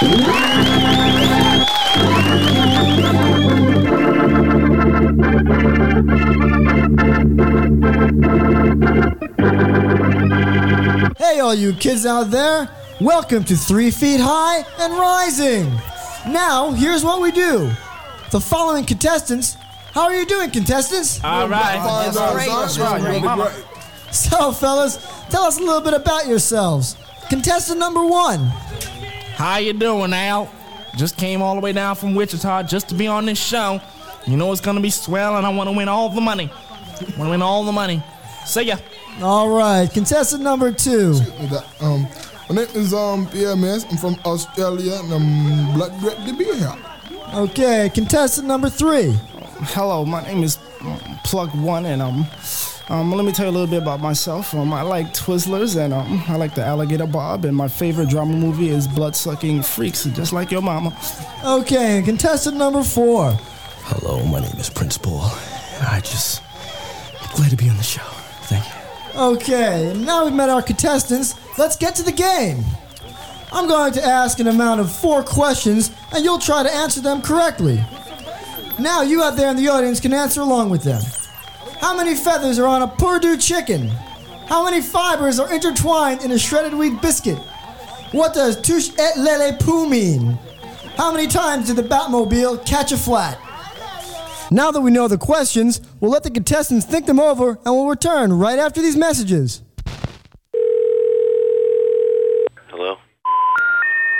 Hey, all you kids out there! Welcome to Three Feet High and Rising! Now, here's what we do. The following contestants. How are you doing, contestants? All right. Fine, That's great. That's That's right. great. Great. So, fellas, tell us a little bit about yourselves. Contestant number one. How you doing, Al? Just came all the way down from Wichita just to be on this show. You know it's gonna be swell, and I want to win all the money. Want to win all the money. See ya. All right, contestant number two. Um, my name is um Pierre Mess. I'm from Australia and I'm blood ready to be here. Okay, contestant number three. Hello, my name is um, Plug One, and um, um, let me tell you a little bit about myself. Um, I like Twizzlers, and um, I like the Alligator Bob, and my favorite drama movie is Bloodsucking Freaks, just like your mama. Okay, and contestant number four. Hello, my name is Prince Paul. I just am glad to be on the show. Thank you. Okay, now we've met our contestants. Let's get to the game. I'm going to ask an amount of four questions, and you'll try to answer them correctly. Now, you out there in the audience can answer along with them. How many feathers are on a Perdue chicken? How many fibers are intertwined in a shredded wheat biscuit? What does touche et lele poo mean? How many times did the Batmobile catch a flat? Now that we know the questions, we'll let the contestants think them over and we'll return right after these messages.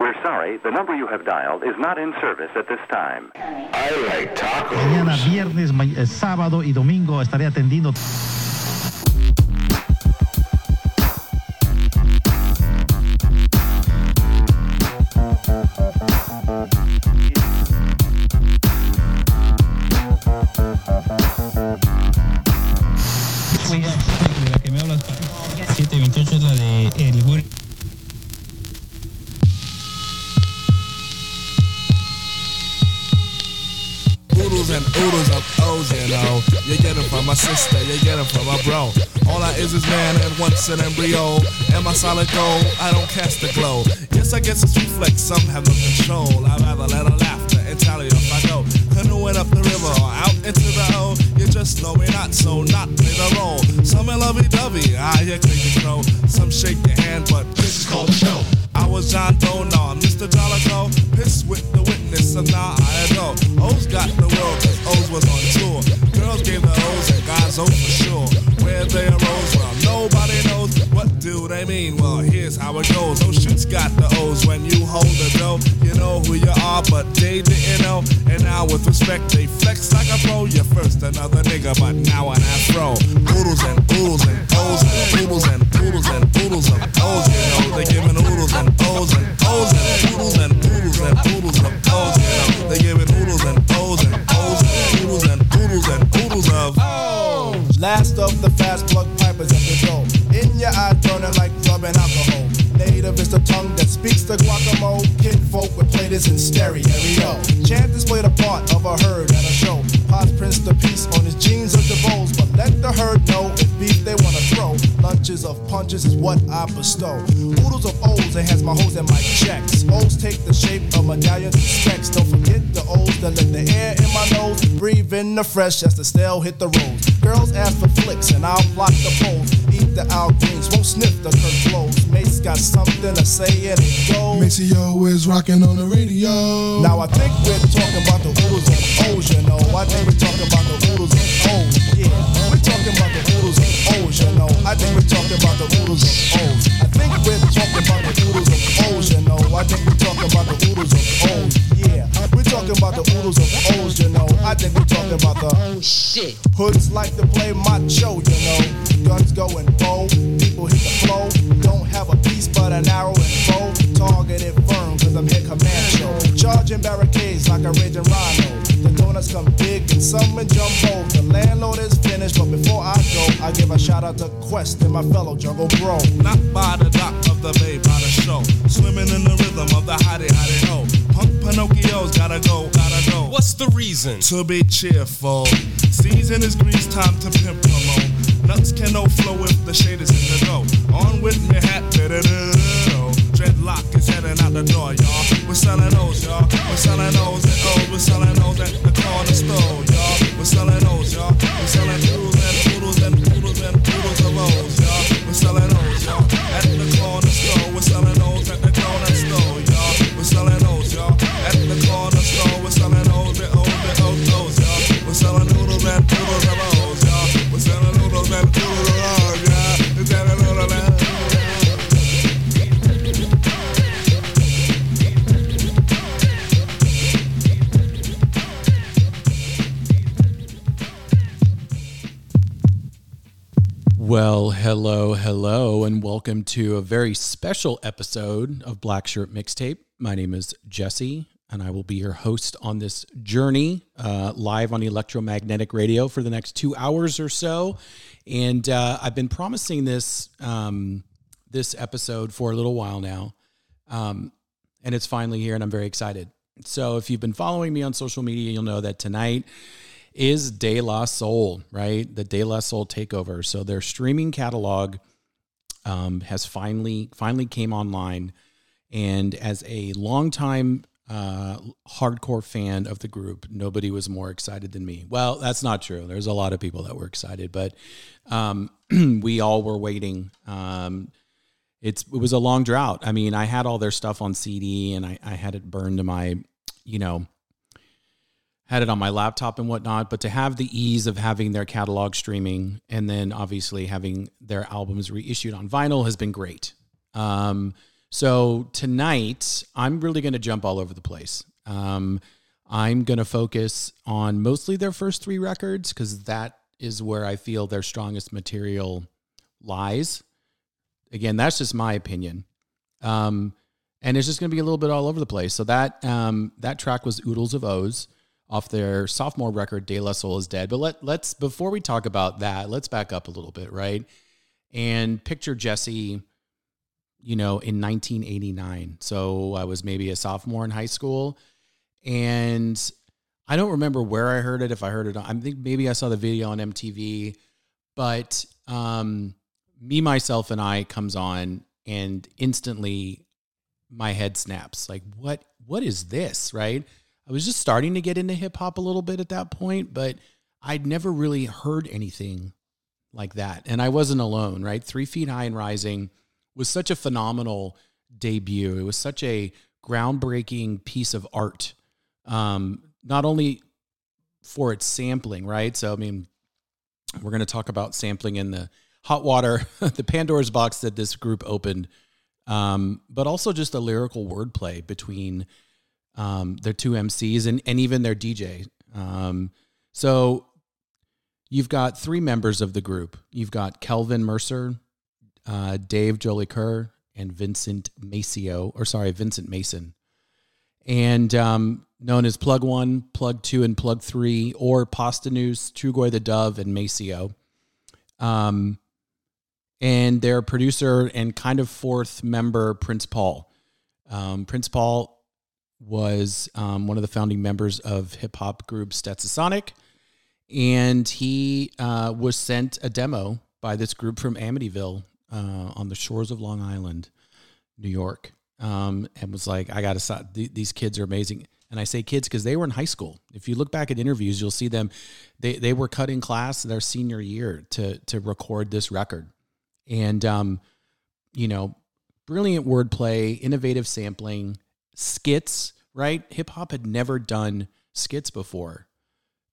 We're sorry, the number you have dialed is not in service at this time. I like tacos. Mañana, viernes, ma- eh, sábado y domingo estaré atendiendo. la que me hablas, 728 es la de El. Oodles and oodles of O's, you know. You get them from my sister, you get them from my bro. All I is is man and once an embryo. Am I solid gold? I don't cast the glow. Yes, I guess it's reflex, some have no control. I'd rather let her laughter and tally if I go. Canoeing up the river or out into the O. You just know we're not, so not play the role. Some are lovey dovey, I hear crazy crow. Some shake your hand, but this is called a show. I was John I'm Mr. Jollico. Pissed with the witness, so now I adore. O's got the world, O's was on tour. Girls gave the O's and guys O for sure. Where they arose, well, nobody knows. What do they mean? Well, here's how it goes. Those shoots got the O's when you hold the dough. You know who you are, but they didn't know. And now with respect, they flex like a pro. You're first another nigga, but now an afro. Oodles and oodles and O's and oodles and oodles and oodles of O's. You know, they giving oodles and O's and O's and oodles and oodles and oodles of O's. You know, they giving oodles and O's and O's and oodles and oodles and oodles of Oh, last of the fast plug pipers at the your eye, burning like rubbing alcohol. Native is the tongue that speaks the guacamole. Kinfolk would play this in stereo. Chant display the part of a herd at a show. Pots prints the piece on his jeans or the bowls, but let the herd know if beef they wanna throw. Lunches of punches is what I bestow. Oodles of O's enhance my hoes and my checks. O's take the shape of medallions and specs. Don't forget the O's that let the air in my nose. Breathe in the fresh as the stale hit the roads. Girls ask for flicks and I'll block the poles. The Al Greens, won't sniff the Kirk flows. Mace got something to say and it goes. Maceo is rocking on the radio. Now I think we're talking about the oodles of O's, you know. I think we're talking about the oodles of O's, yeah. We're talking about the oodles of O's, you know. I think we're talking about the oodles of O's. I think we're talking about the oodles of O's, you know. I think we're talking about the oodles of O's, talking about the oodles of O's, you know. I think we're talking about the oh shit. Hoods like to play macho, you know. Guns going bold, people hit the flow. Don't have a piece but an arrow and bow. Targeted firm, cause I'm here command. Charging barricades like a raging rhino. The donuts come big and some in jumbo. The landlord is finished, but before I go, I give a shout out to Quest and my fellow jungle bro. Not by the dock of the bay, by the show. Swimming in the rhythm of the hottie hottie ho. Punk Pinocchio's gotta go, gotta go. What's the reason? To be cheerful. Season is grease, time to pimp promo. Nuts can no flow if the shade is in the dough. On with me hat, da da da Dreadlock is heading out the door, y'all. We're selling those, y'all. We're selling those and O's. We're selling those at the corner store, y'all. We're selling those, y'all. We're selling oodles Well, hello, hello, and welcome to a very special episode of Black Shirt Mixtape. My name is Jesse, and I will be your host on this journey uh, live on electromagnetic radio for the next two hours or so. And uh, I've been promising this um, this episode for a little while now, um, and it's finally here, and I'm very excited. So, if you've been following me on social media, you'll know that tonight is De La Soul, right? The De La Soul takeover. So their streaming catalog um, has finally finally came online, and as a longtime uh, hardcore fan of the group, nobody was more excited than me. Well, that's not true. There's a lot of people that were excited, but um, we all were waiting. Um, it's it was a long drought. I mean, I had all their stuff on CD, and I, I had it burned to my, you know, had it on my laptop and whatnot, but to have the ease of having their catalog streaming and then obviously having their albums reissued on vinyl has been great. Um, so tonight, I'm really going to jump all over the place. Um, I'm going to focus on mostly their first three records because that is where I feel their strongest material lies. Again, that's just my opinion. Um, and it's just going to be a little bit all over the place. So that um, that track was Oodles of O's off their sophomore record, De La Soul is Dead. But let, let's, before we talk about that, let's back up a little bit, right? And picture Jesse, you know, in 1989. So I was maybe a sophomore in high school. And I don't remember where I heard it, if I heard it. I think maybe I saw the video on MTV. But um, Me, Myself, and I comes on, and instantly my head snaps. Like, what? What is this, right? I was just starting to get into hip hop a little bit at that point, but I'd never really heard anything like that. And I wasn't alone, right? Three Feet High and Rising was such a phenomenal debut. It was such a groundbreaking piece of art, um, not only for its sampling, right? So, I mean, we're going to talk about sampling in the hot water, the Pandora's box that this group opened, um, but also just the lyrical wordplay between um, their two MCs and, and even their DJ. Um, so you've got three members of the group. You've got Kelvin Mercer, uh, Dave Kerr, and Vincent Maceo, or sorry, Vincent Mason. And um, known as Plug One, Plug Two, and Plug Three, or Posdnuos, Trugoy the Dove, and Maceo. Um, and their producer and kind of fourth member, Prince Paul. Um, Prince Paul was um, one of the founding members of hip hop group Stetsasonic, and he uh, was sent a demo by this group from Amityville uh, on the shores of Long Island, New York, um, and was like, "I got to th- these kids are amazing." And I say kids because they were in high school. If you look back at interviews, you'll see them. They they were cutting class their senior year to to record this record, and um, you know, brilliant wordplay, innovative sampling skits, right? Hip hop had never done skits before.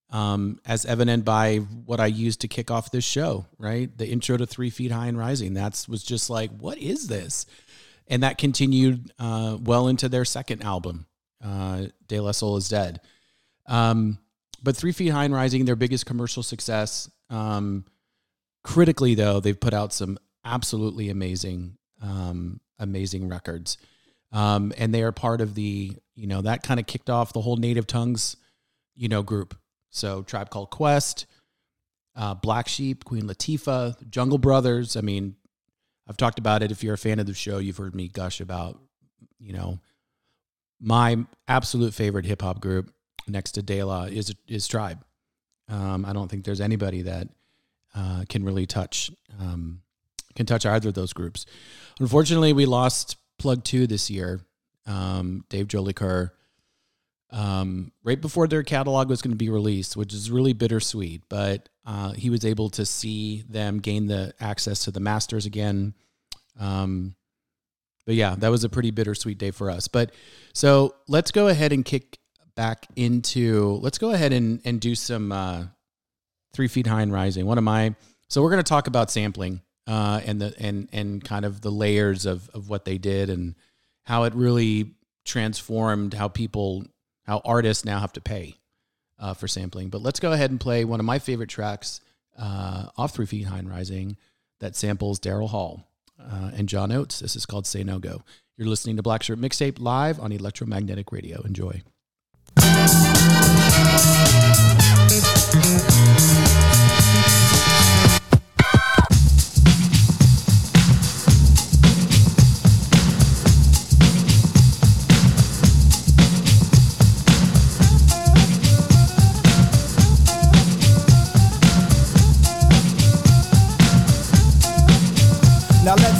Um, as evident by what I used to kick off this show, right? The intro to Three Feet High and Rising. That's was just like, what is this? And that continued uh, well into their second album, uh, De La Soul is Dead. Um, but Three Feet High and Rising, their biggest commercial success. Um, critically, though, they've put out some absolutely amazing, um, amazing records. Um, and they are part of the, you know, that kind of kicked off the whole Native Tongues, you know, group. So Tribe Called Quest, uh, Black Sheep, Queen Latifah, Jungle Brothers. I mean, I've talked about it. If you're a fan of the show, you've heard me gush about, you know, my absolute favorite hip hop group next to De La is is Tribe. Um, I don't think there's anybody that uh, can really touch um, can touch either of those groups. Unfortunately, we lost Plug Two this year. um, Dave Jolicoeur, um, right before their catalog was going to be released, which is really bittersweet. But uh, he was able to see them gain the access to the masters again. Um, but yeah, that was a pretty bittersweet day for us. But so let's go ahead and kick back into. Let's go ahead and and do some uh, three feet high and rising. One of my so we're going to talk about sampling uh, and the and and kind of the layers of of what they did and how it really transformed how people how artists now have to pay uh, for sampling. But let's go ahead and play one of my favorite tracks uh, off Three Feet High and Rising that samples Daryl Hall uh, and John Oates. This is called Say No Go. You're listening to Black Shirt Mixtape live on Electromagnetic Radio. Enjoy.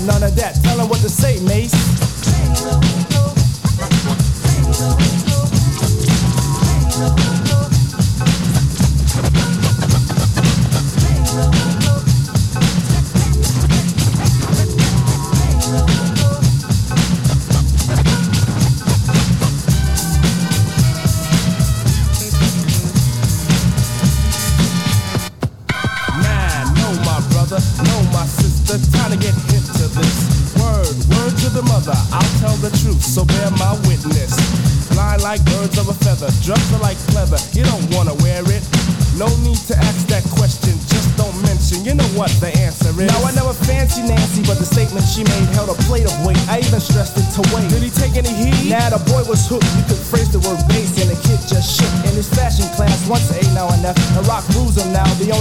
Have none of that. Tell 'em what to say, Mace. A plate of weight. I even stressed it to wait. Did he take any heat? Nah, the boy was hooked. You could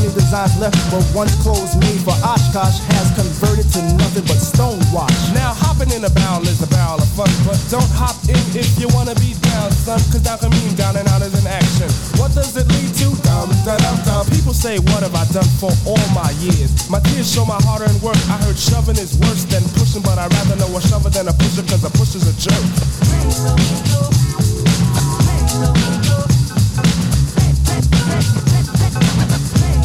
now. Designs left but once clothes made for Oshkosh has converted to nothing but stonewash. Now hopping in a barrel is a barrel of fun, but don't hop in if you wanna be down, son. Cause down can mean down and out is an action. What does it lead to? Dum dum dum dum. People say, what have I done for all my years? My tears show my hard earned work. I heard shoving is worse than pushing, but I'd rather know a shover than a pusher, cause a pusher's a jerk.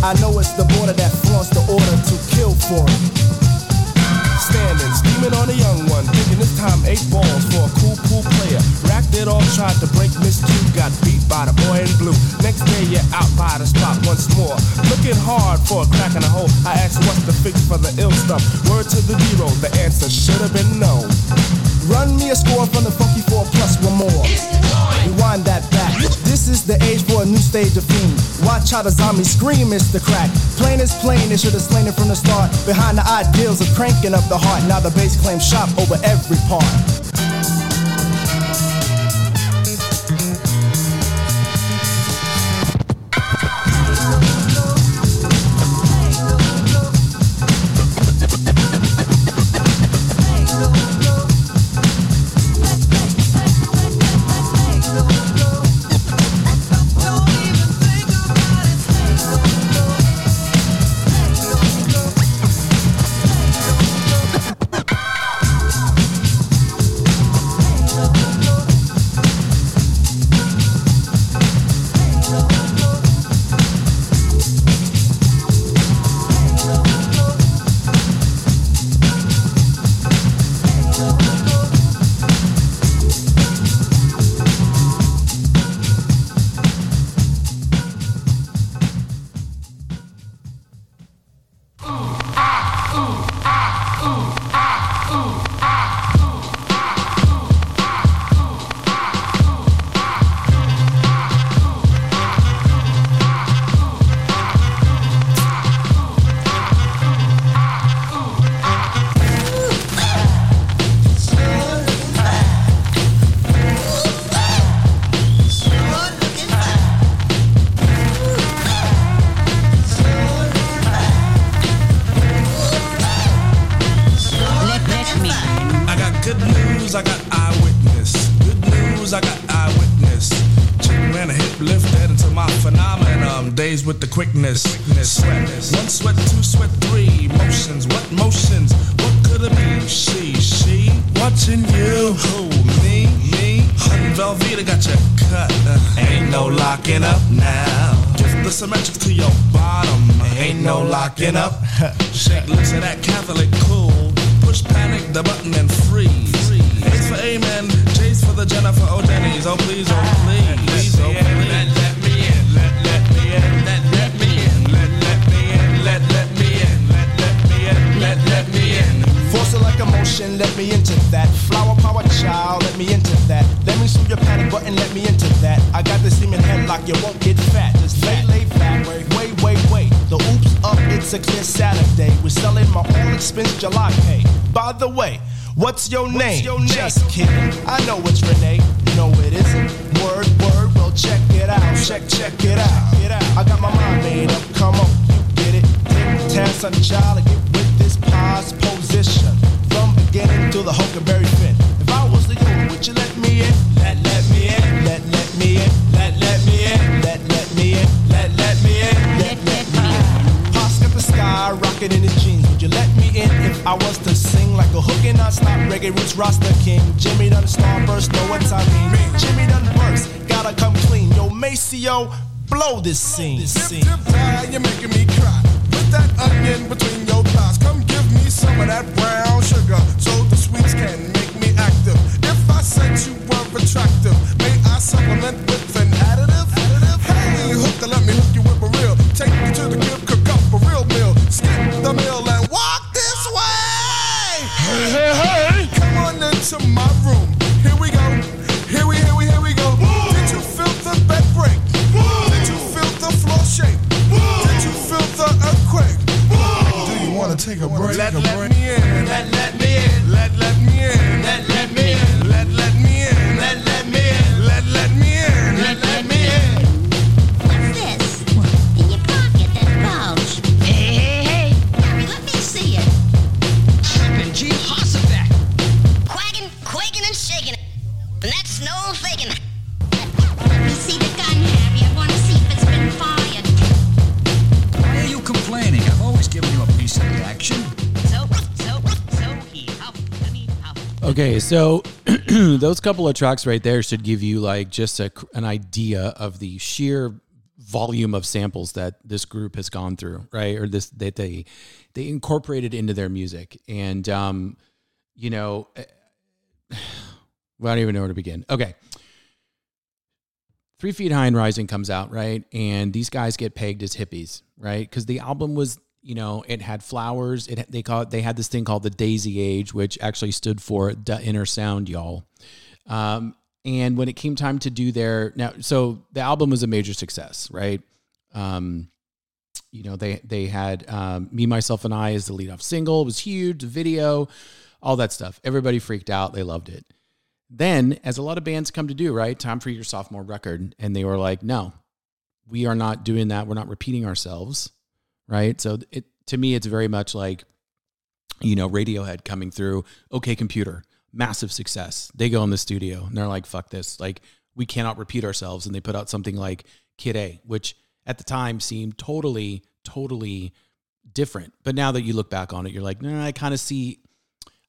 I know it's the border that flaunts the order to kill for it. Standing, steaming on a young one, thinking this time eight balls for a cool, cool player. Racked it all, tried to break Miss Q, got beat by the boy in blue. Next day you're out by the spot once more. Looking hard for a crack in the hole. I asked what's the fix for the ill stuff. Word to the zero, the answer should have been no. Run me a score from the funky four plus one more. Rewind that back. This is the age for a new stage of fiend. Watch how the zombies scream, it's the crack. Plain is plain, they should have slain it from the start. Behind the ideals of cranking up the heart. Now the bass claims shop over every part. Quickness. Couple of tracks right there should give you like just a, an idea of the sheer volume of samples that this group has gone through, right? Or this that they they incorporated into their music, and um, you know, eh, I don't even know where to begin. Okay. Three Feet High and Rising comes out, right? And these guys get pegged as hippies, right? Because the album was, you know, it had flowers. It they call it, they had this thing called the Daisy Age, which actually stood for the inner sound, y'all. Um, and when it came time to do their now, so the album was a major success, right? Um, you know, they they had um, Me, Myself, and I as the lead off single. It was huge, the video, all that stuff. Everybody freaked out. They loved it. Then, as a lot of bands come to do, right? Time for your sophomore record. And they were like, no, we are not doing that. We're not repeating ourselves, right? So it to me, it's very much like, you know, Radiohead coming through, OK Computer, massive success. They go in the studio and they're like, fuck this. Like, we cannot repeat ourselves. And they put out something like Kid A, which at the time seemed totally, totally different. But now that you look back on it, you're like, no, I kind of see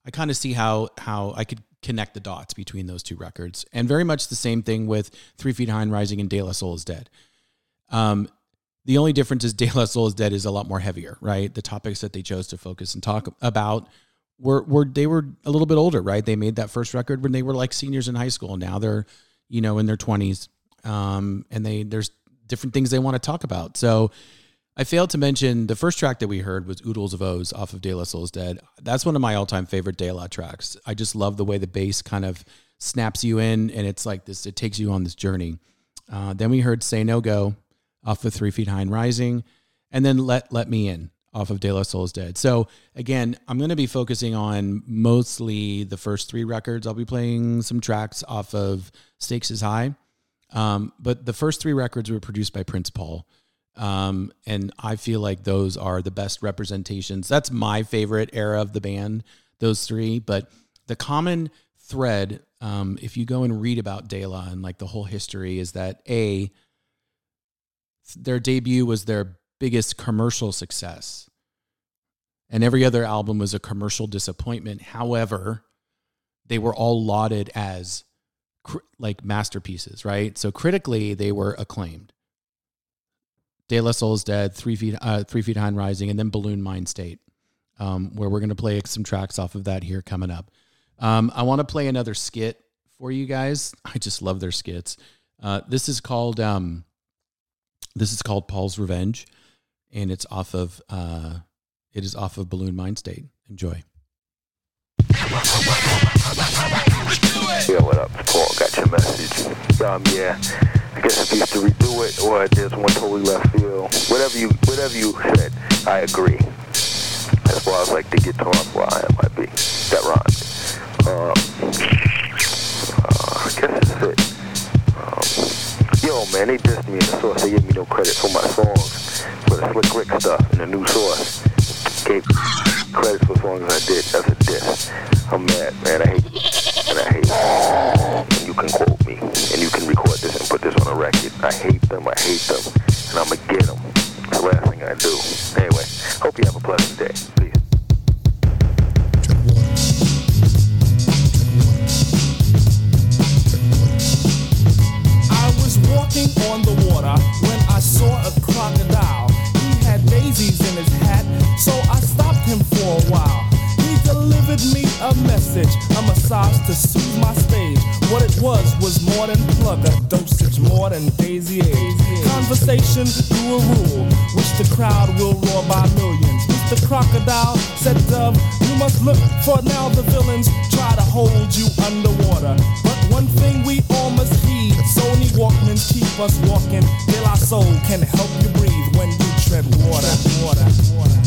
I kind of see how how I could connect the dots between those two records, and very much the same thing with Three Feet High and Rising and De La Soul is Dead. Um, the only difference is De La Soul is Dead is a lot more heavier, right? The topics that they chose to focus and talk about were were they were a little bit older, right? They made that first record when they were like seniors in high school. Now they're you know in their twenties, um, and they there's different things they want to talk about. So I failed to mention the first track that we heard was Oodles of O's off of De La Soul's Dead. That's one of my all time favorite De La tracks. I just love the way the bass kind of snaps you in and it's like this, it takes you on this journey. Uh, then we heard Say No Go off of Three Feet High and Rising, and then Let Let Me In off of De La Soul's Dead. So again, I'm going to be focusing on mostly the first three records. I'll be playing some tracks off of Stakes is High. Um, but the first three records were produced by Prince Paul. Um, and I feel like those are the best representations. That's my favorite era of the band, those three. But the common thread, um, if you go and read about De La and like the whole history, is that a their debut was their biggest commercial success, and every other album was a commercial disappointment. However, they were all lauded as cr- like masterpieces, right? So critically, they were acclaimed. De La Soul's Dead, Three Feet, uh, Three Feet High and Rising, and then Buhloone Mind State, um, where we're going to play some tracks off of that here coming up. Um, I want to play another skit for you guys. I just love their skits. Uh, this is called um, this is called Paul's Revenge, and it's off of uh, it is off of Buhloone Mind State. Enjoy. Yo, what up? Paul, got your message. Um, yeah. I guess if you have to redo it or there's one totally left field, whatever you whatever you said, I agree. As far as like the guitar fly, it might be that rhymes. Um, uh, I guess that's it. Um, man, they dissed me in the source. They give me no credit for my songs, for the Slick Rick stuff and the new source. Gave credit for songs I did. That's a diss. I'm mad, man. I hate and I hate and you can quote me and you can record this and put this on a record. I hate them, I hate them, and I'm gonna get them. It's the last thing I do. Anyway, hope you have a pleasant day. Peace. Was walking on the water when I saw a crocodile. He had daisies in his hat, so I stopped him for a while. He delivered me a message, a massage to soothe my stage. What it was was more than plug, a dosage more than daisy age. Conversation grew a rule, which the crowd will roar by millions. Mr. Crocodile said, Dove, you must look for now the villains try to hold you underwater. But one thing we all must heed, Sony Walkmans keep us walking. De La Soul can help you breathe when you tread water. water, water.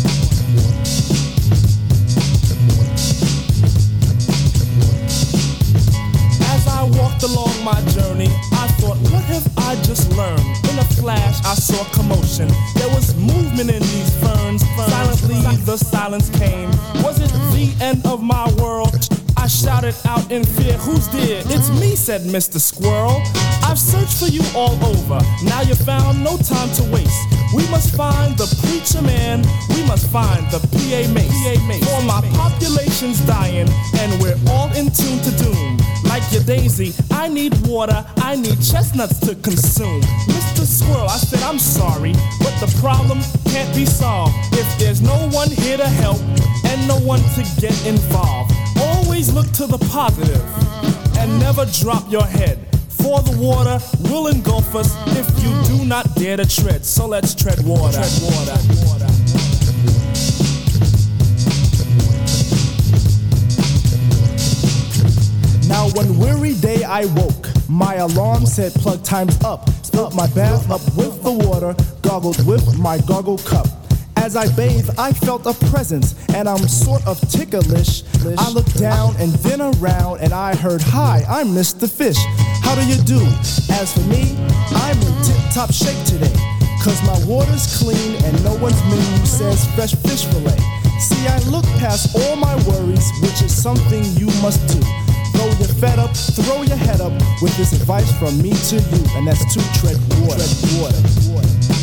As I walked along my journey, I thought, what have I just learned? In a flash, I saw commotion. There was movement in these ferns. Silently, the silence came. Was it the end of my world? I shouted out in fear, who's there? It's me, said Mr. Squirrel. I've searched for you all over. Now you found no time to waste. We must find the preacher man. We must find the PA mace. For my population's dying, and we're all in tune to doom. Like your daisy, I need water, I need chestnuts to consume. Mr. Squirrel, I said I'm sorry, but the problem can't be solved if there's no one here to help and no one to get involved. Always look to the positive and never drop your head. For the water will engulf us if you do not dare to tread. So let's tread water. Tread water. Now one weary day I woke. My alarm said plug time's up. Spilt my bath up with the water, gargled with my goggle cup. As I bathed, I felt a presence, and I'm sort of ticklish. I looked down and then around, and I heard, Hi, I'm Mr. Fish. How do you do? As for me, I'm in tip top shape today. Cause my water's clean, and no one's menu says fresh fish fillet. See, I look past all my worries, which is something you must do. Though you're fed up, throw your head up with this advice from me to you, and that's to tread water. Tread water.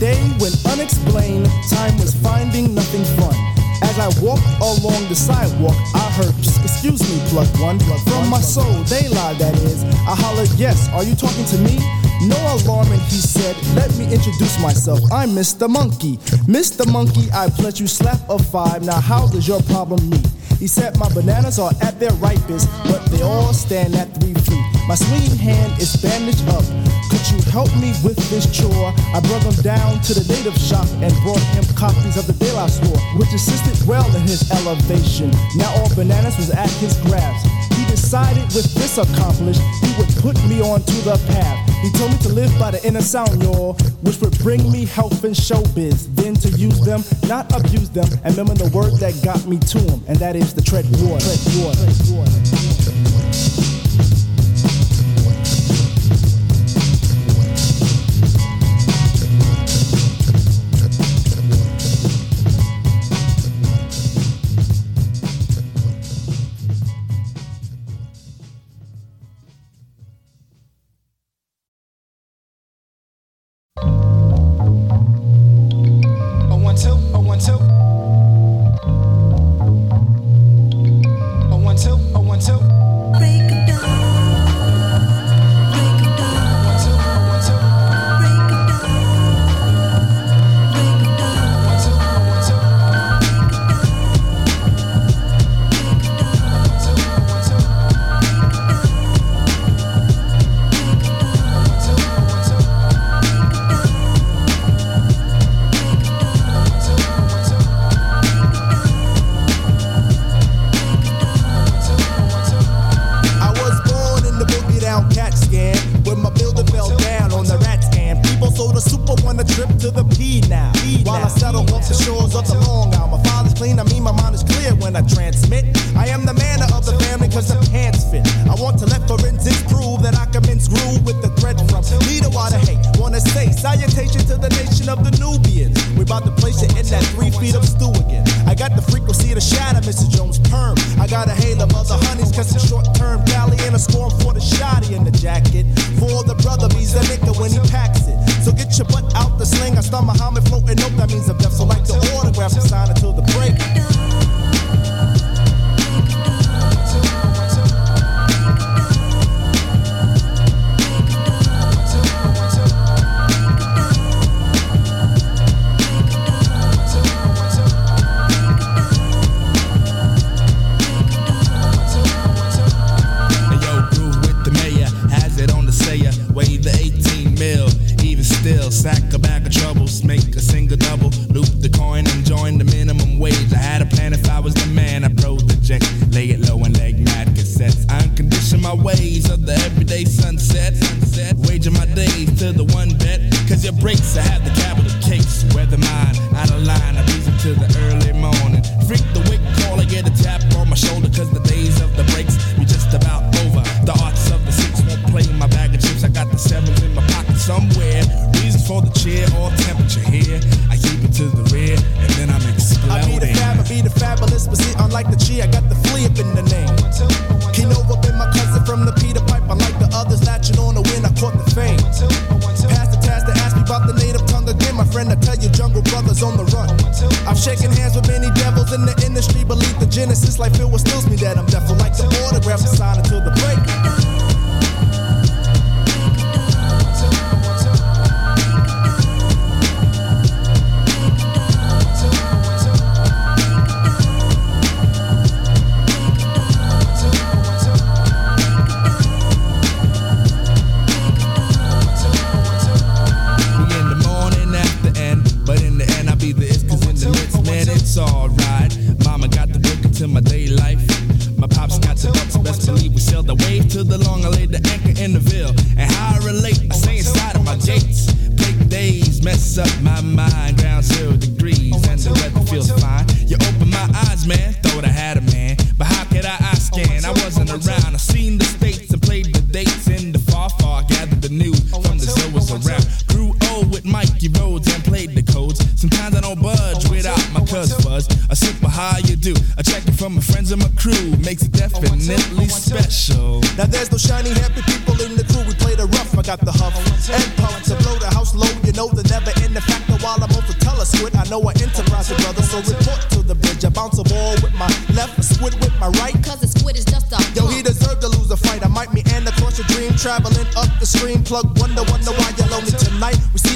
Day went unexplained, time was finding nothing fun. As I walked along the sidewalk, I heard, excuse me, plug one, plug from my soul, they lie, that is. I hollered, yes, are you talking to me? No alarming, he said, let me introduce myself. I'm Mr. Monkey. Mr. Monkey, I pledge you slap of five. Now, how does your problem meet? He said, my bananas are at their ripest, but they all stand at three feet. My swinging hand is bandaged up. Could you help me with this chore? I brought him down to the native shop and brought him copies of the De La store, which assisted well in his elevation. Now all bananas was at his grasp. He decided with this accomplished, he would put me onto the path. He told me to live by the inner sound, y'all, which would bring me health and showbiz. Then to use them, not abuse them, and remember the word that got me to him, and that is the tread water. Tread water. Tread water.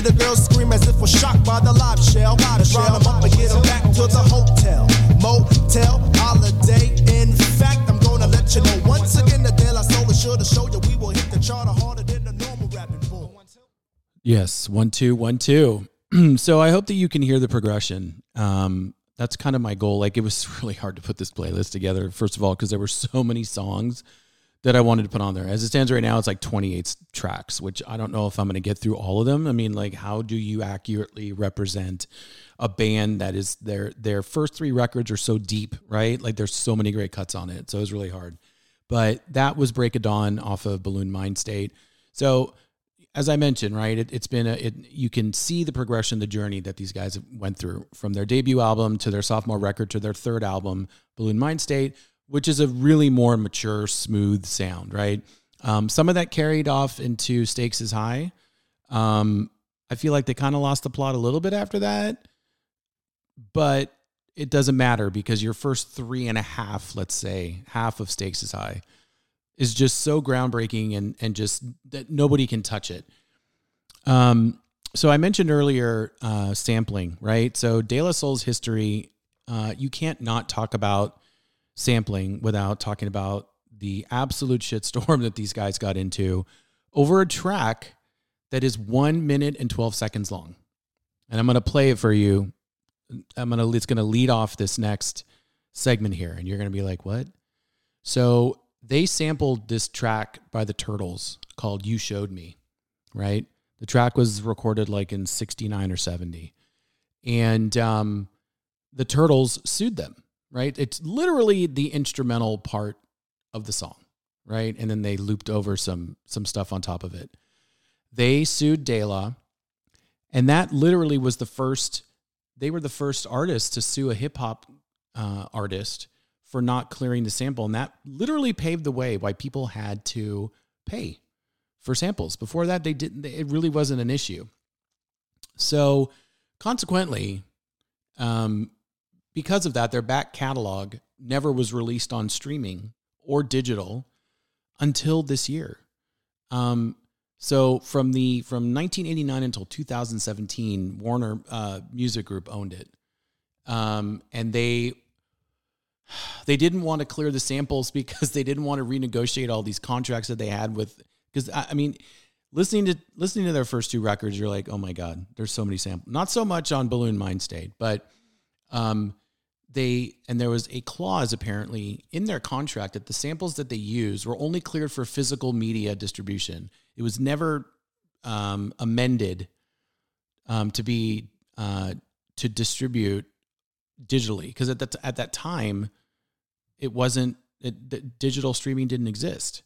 The girls scream as if we're shocked by the live shell. Let's round them up and get them back to the hotel, motel, holiday. In fact, I'm gonna let you know once again the deal I sold is sure to show you we will hit the charter harder than the normal rapping bull. Yes, one, two, one, two. so I hope that you can hear the progression. Um, that's kind of my goal. Like it was really hard to put this playlist together, first of all, because there were so many songs that I wanted to put on there. As it stands right now, it's like 28 tracks, which I don't know if I'm going to get through all of them. I mean, like, how do you accurately represent a band that is their their first three records are so deep, right? Like, there's so many great cuts on it, so it was really hard. But that was Breakadawn off of Buhloone Mind State. So as I mentioned, right, it, it's been a, it, you can see the progression, the journey that these guys went through from their debut album to their sophomore record to their third album, Buhloone Mind State, which is a really more mature, smooth sound, right? Um, some of that carried off into Stakes is High. Um, I feel like they kind of lost the plot a little bit after that, but it doesn't matter because your first three and a half, let's say, half of Stakes is High, is just so groundbreaking and and just that nobody can touch it. Um, so I mentioned earlier uh, sampling, right? So De La Soul's history, uh, you can't not talk about sampling without talking about the absolute shitstorm that these guys got into over a track that is one minute and 12 seconds long. And I'm going to play it for you. I'm going to, it's going to lead off this next segment here. And you're going to be like, what? So they sampled this track by the Turtles called You Showed Me, right? The track was recorded like in 69 or 70. And um, the Turtles sued them, right? It's literally the instrumental part of the song, right? And then they looped over some some stuff on top of it. They sued De La, and that literally was the first. They were the first artists to sue a hip hop uh, artist for not clearing the sample, and that literally paved the way why people had to pay for samples. Before that, they didn't. It really wasn't an issue. So, consequently, um, because of that, their back catalog never was released on streaming or digital until this year. Um, so from the from 1989 until 2017, Warner uh, Music Group owned it, um, and they they didn't want to clear the samples because they didn't want to renegotiate all these contracts that they had with. Because I, I mean, listening to listening to their first two records, you're like, oh my god, there's so many samples. Not so much on Buhloone Mind State, but um, they and there was a clause apparently in their contract that the samples that they used were only cleared for physical media distribution. It was never um, amended um, to be uh, to distribute digitally because at that at that time it wasn't it, digital streaming didn't exist,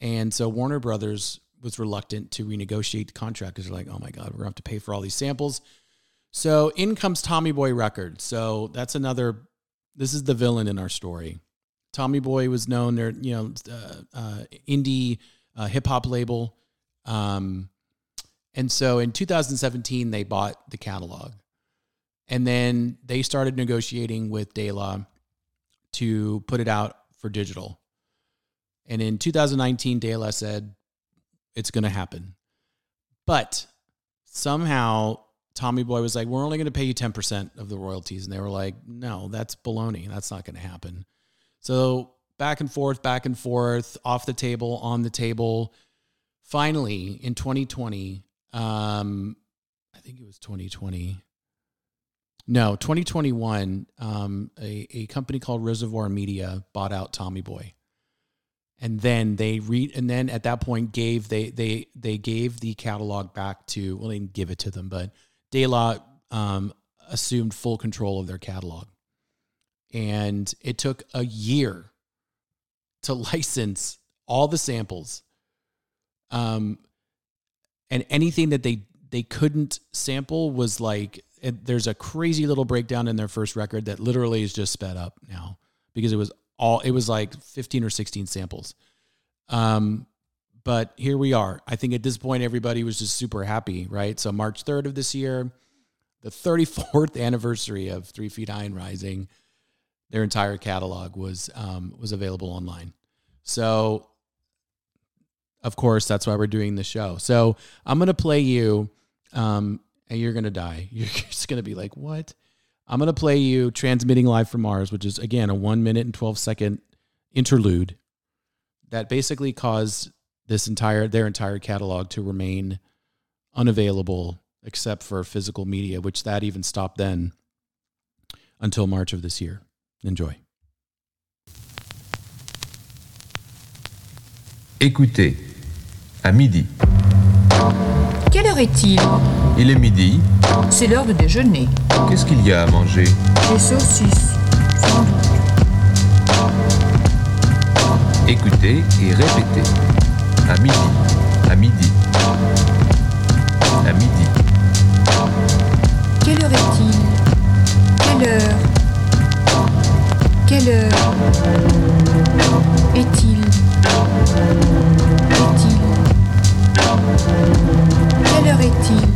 and so Warner Brothers was reluctant to renegotiate the contract because they're like, oh my god, we're gonna have to pay for all these samples. So in comes Tommy Boy Records. So that's another. This is the villain in our story. Tommy Boy was known. They're you know uh, uh, indie uh, hip hop label, um, and so in 2017 they bought the catalog, and then they started negotiating with De La to put it out for digital. And in 2019, De La said it's going to happen, but somehow Tommy Boy was like, "We're only going to pay you ten percent of the royalties," and they were like, "No, that's baloney. That's not going to happen." So back and forth, back and forth, off the table, on the table. Finally, in 2020, um, I think it was 2020. No, 2021. Um, a a company called Reservoir Media bought out Tommy Boy, and then they read, and then at that point gave they they they gave the catalog back to well, they didn't give it to them, but De La um, assumed full control of their catalog. And it took a year to license all the samples. Um, and anything that they they couldn't sample was like it, there's a crazy little breakdown in their first record that literally is just sped up now because it was all it was like 15 or 16 samples. Um, but here we are. I think at this point, everybody was just super happy, right? So, March 3rd of this year, the 34th anniversary of Three Feet High and Rising, their entire catalog was um, was available online. So, of course, that's why we're doing the show. So, I'm going to play you, um, and you're going to die. You're just going to be like, what? I'm going to play you Transmitting Live from Mars, which is, again, a one minute and 12 second interlude that basically caused this entire their entire catalog to remain unavailable except for physical media, which that even stopped then until March of this year. Enjoy. Écoutez, à midi. Quelle heure est-il Il est midi. C'est l'heure de déjeuner. Qu'est-ce qu'il y a à manger Des saucisses. Écoutez et répétez. À midi. À midi. À midi. Quelle heure est-il? Quelle heure? Quelle heure? Est-il? Est-il? Quelle heure est-il?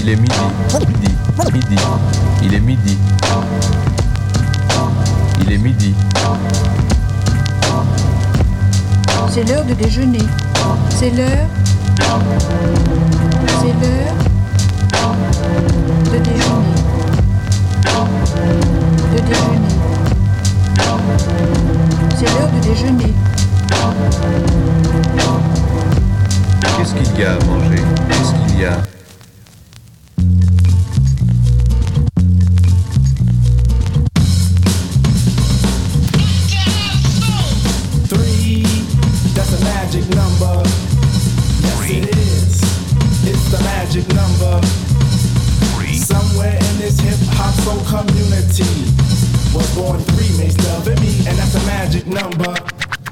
Il est midi. Midi. Midi. Il est midi. Il est midi. C'est l'heure de déjeuner. C'est l'heure. C'est l'heure de déjeuner. De déjeuner. C'est l'heure de déjeuner. Qu'est-ce qu'il y a à manger? Qu'est-ce qu'il y a? magic number. Yes, it is. It's the magic number. three. Somewhere in this hip hop soul community was born three Freemason, and me, and that's a magic number.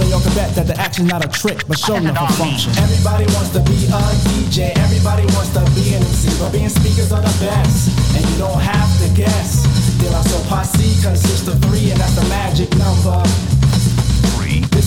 and y'all can bet that the action's not a trick, but show enough a function. Everybody wants to be a DJ, everybody wants to be an MC, but being speakers are the best, and you don't have to guess. De La Soul Posse consists of three, and that's the magic number.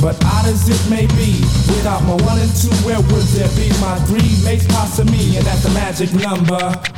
But odd as it may be, without my one and two, where would there be my three makes pasta me, and that's the magic number.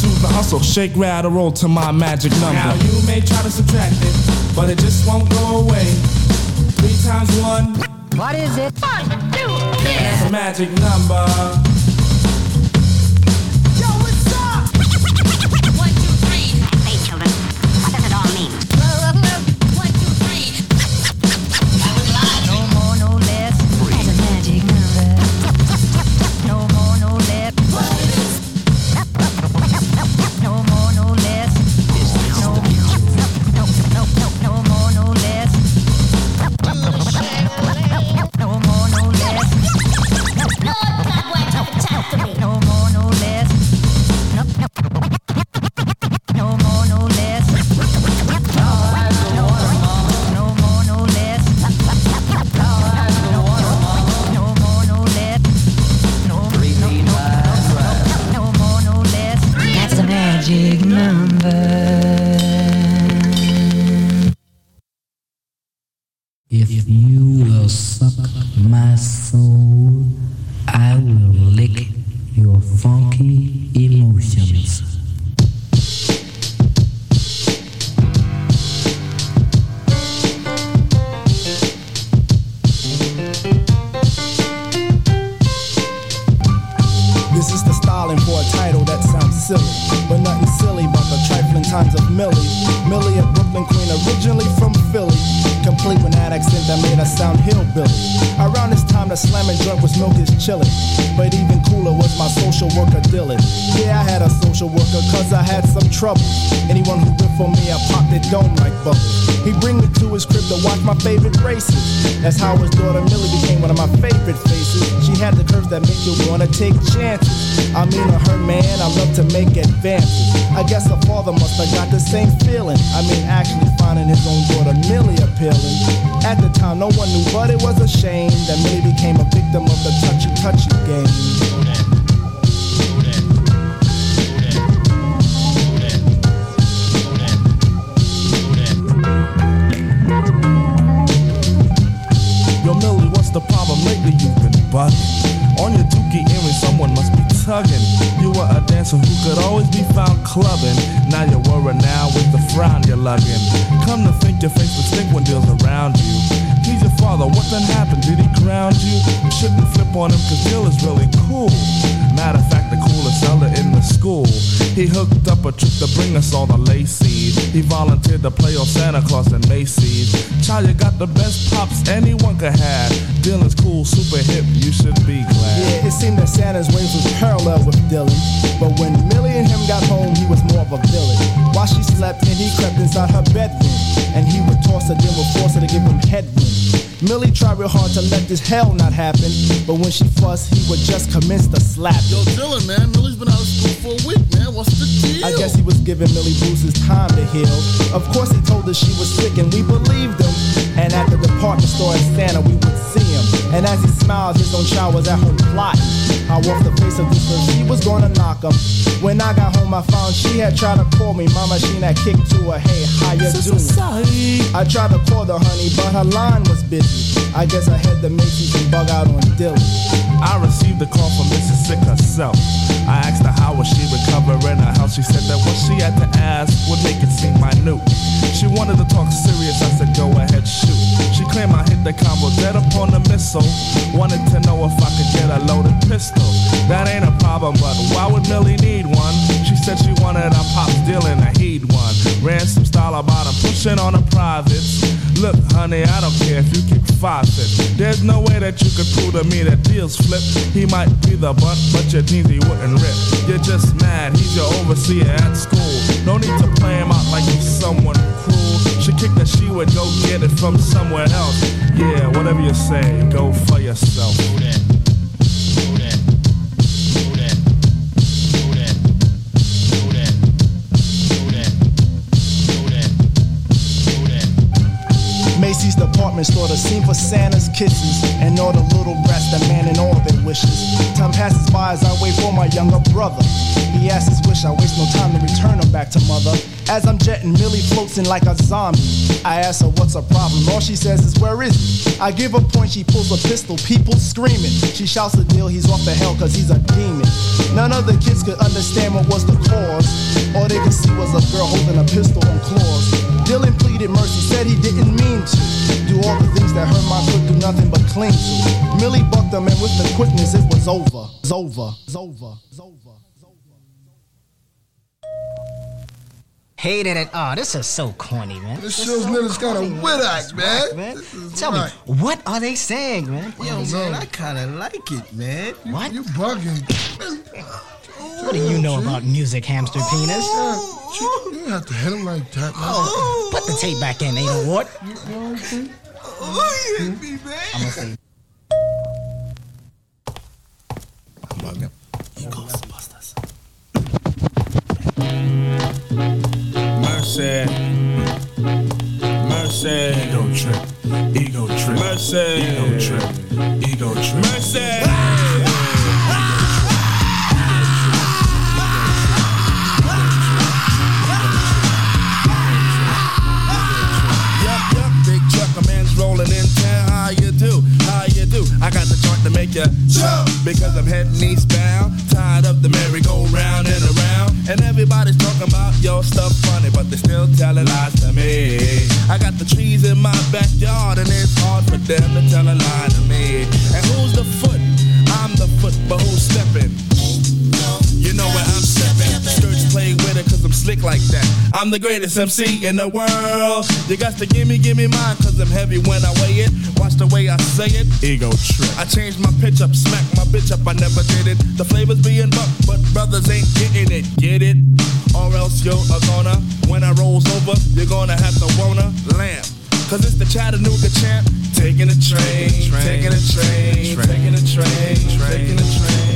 do the hustle. Shake, rattle, roll to my magic number. Now you may try to subtract it, but it just won't go away. Three times one. What is it? One, two, That's a magic number. Frown you're lugging. Come to think your face will stink when deals around you. He's your father, what then happened? Did he ground you? You shouldn't flip on him cause Bill is really cool. Matter of fact, the coolest seller in the school. He hooked up a trick to bring us all the laces. He volunteered to play on Santa Claus and Macy's. Child, you got the best pops anyone could have. Dylan's cool, super hip, you should be glad. Yeah, it seemed that Santa's wings was parallel with Dylan. But when Millie and him got home, he was more of a villain. While she slept and he crept inside her bedroom. And he would toss her, then would force her to give him headroom. Millie tried real hard to let this hell not happen, but when she fussed, he would just commence to slap. Yo, Dylan, man, Millie's been out of school for a week, man. What's the deal? I guess he was giving Millie Bruce his time to heal. Of course, he told her she was sick, and we believed him. And at the department store in Santa, we would see him. And as he smiled, his own child was at home plotting. How off the face of this earth she was gonna knock him. When I got home, I found she had tried to call me. Mama, she had kicked to her, hey, how you doing? I tried to call her, honey, but her line was busy. I guess I had the Macy's and bug out on Dylan. I received a call from Mrs. Sick herself. I asked her how was she recovering her health. She said that what she had to ask would make it seem minute. She wanted to talk serious. I said, go ahead, shoot. She claimed I hit the combo dead upon the missile. Wanted to know if I could get a loaded pistol. That ain't a problem, but why would Millie need one? She said she wanted a pop dealing a heed one. Ran some style about him, pushing on the privates. Look, honey, I don't care if you kick feet. There's no way that you could prove to me that deals flip. He might be the butt, but your jeans he wouldn't rip. You're just mad, he's your overseer at school. No need to play him out like he's someone cruel. She kicked that she would go get it from somewhere else. Yeah, whatever you say, go for yourself. Macy's department store, the scene for Santa's kisses and all the little brats demanding all their wishes. Time passes by as I wait for my younger brother. He asks his wish, I waste no time to return him back to mother. As I'm jetting, Millie floats in like a zombie. I ask her what's her problem. All she says is, Where is he? I give a point, she pulls a pistol, people screaming. She shouts the deal, he's off the hell cause he's a demon. None of the kids could understand what was the cause. All they could see was a girl holding a pistol on claws. Dylan pleaded mercy, said he didn't mean to do all the things that hurt my foot, do nothing but cling to. Millie bucked him, and with the quickness, it was over. It's over. It's over. It's over. Hated it. Oh, this is so corny, man. This show's niggas kind of wit act, man. man. Tell right. me, what are they saying, man? Yo, man, saying? I kind of like it, man. You- What? You bugging. What do you know about music, hamster penis? You didn't have to hit him like that, man. Oh, put the tape back in, ain't it what? You know what I'm saying? Oh, you hit me, man. I'm gonna say. bugging. Mercy. Mercy. Ego trip. Ego trip. Mercy. Ego trip. Ego trip. Mercy. Ah! Make you jump because I'm heading eastbound. Tired of the merry-go-round and around, and everybody's talking about your stuff funny, but they still telling lies to me. I got the trees in my backyard, and it's hard for them to tell a lie to me. And who's the foot? I'm the foot, but who's stepping? You know where I'm stepping. Play with it cause I'm slick like that. I'm the greatest MC in the world. You got to gimme, gimme mine cause I'm heavy when I weigh it. Watch the way I say it. Ego trip. I changed my pitch up, smack my bitch up, I never did it. The flavors being bucked, but brothers ain't getting it. Get it? Or else you're a gonna. When I rolls over, you're gonna have to wanna lamb. Cause it's the Chattanooga champ. Taking a train, taking a train, taking a train, taking a train.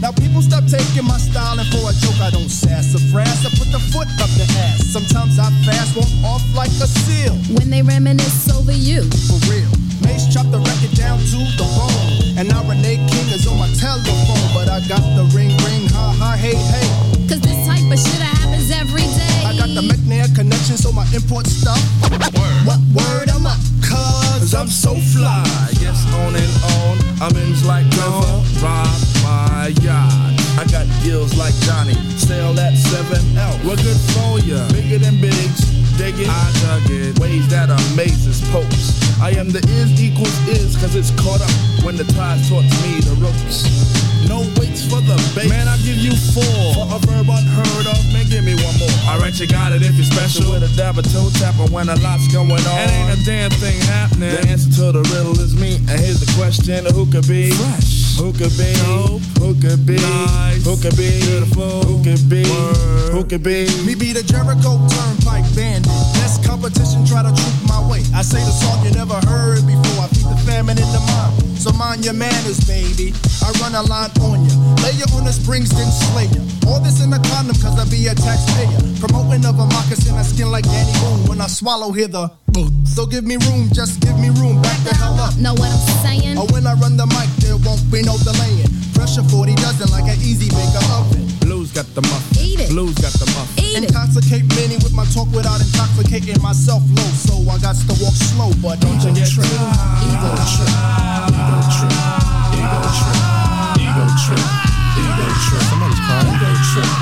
Now people stop taking my style and for a joke I don't sass or frass. I put the foot up the ass. Sometimes I fast, walk off like a seal. When they reminisce over you. For real. Mace chop the record down to the bone. And now Renee King is on my telephone. But I got the ring ring, ha ha, hey hey. Cause this type of shit happens every day. I got the McNair connection, so my import stuff. What word I'm up? Cause I'm so fly. Yes, on and on. I'm in like river. Rob my yacht. I got deals like Johnny. Sell that 7L. We're good for ya. Bigger than bigs. Dig it. I dug it. Ways that amazes popes. I am the is equals is, cause it's caught up when the tide taught me the ropes. No waits for the bait. Man, I give you four. For a verb unheard of, man, give me one more. Alright, you got it if you're special. With a dab of toe tapper when a lot's going on. And ain't a damn thing happening. The answer to the riddle is me. And here's the question who could be? Fresh. Who could be? Dope. Who could be? Nice. Who could be? Beautiful. Who could be? Word. Who could be? Me be the Jericho Turnpike Bandit. Best competition, try to troop my way. I say the song you never heard before. I famine in the mind. So mind your manners, baby. I run a line on ya. Lay you on the springs, then slay ya. All this in a condom, cause I be a taxpayer. Promoting of a moccasin, I skin like Danny Boone. When I swallow, hear the so give me room, just give me room. Back the hell up. Know what I'm saying? Or when I run the mic, there won't be no delaying. Pressure 40 dozen like an easy maker oven. Blues got the muffin. Eat it. Blues got the muffin. Eat it. Intoxicate many with my talk without intoxicating myself low. So I got to walk slow, but don't you trip. Ego trip. Ego trip. Ego trip. Ego trip. Ego trip. Somebody's crying. Ego trip.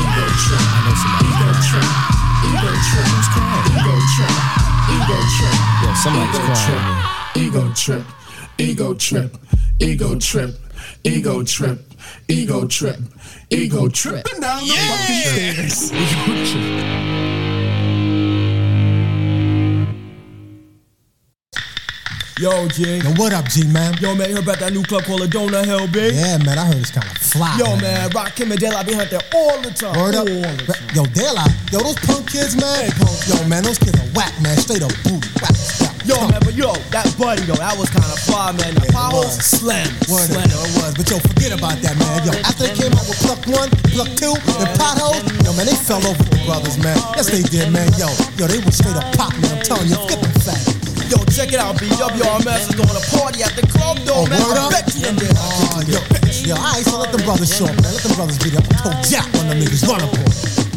Ego trip. I know somebody. Ego trip. Ego trip. Who's crying? Ego trip. Ego trip. Yeah, somebody's Ego crying. trip. Ego trip. Ego trip. Ego trip. Ego trip. Ego trip. Ego tripping down the fucking stairs. Ego trip. Yo, G. Yo, what up, G, man? Yo, man, you heard about that new club called Adona Hill, big? Yeah, man, I heard it's kind of fly. Yo, man, Rock Kim and La be out there all the time. Word up. All the time. Yo, La. Yo, those punk kids, man. Yo, man, those kids are whack, man. Straight up booty. Whack. Whack. Yo, man, but yo, that buddy, though, that was kind of fly, man. The Yeah, it power was. slam. Word slam. up, yo, it was. But yo, forget about that, man. Yo, after they came out with Plug 1, Plug 2, and Potholes, yo, man, they fell over the brothers, man. Yes, they did, man. Yo, yo, they was straight up pop, man. I'm telling you, forget them faggots. Yo, check it out, BWRMS is throwing a party at the club, though, Oh, man. word I up? bet you them there. Oh, yo, yo, all right, so let them brothers show up, man. Let them brothers beat up. I'm gonna jack on them niggas. Run up on.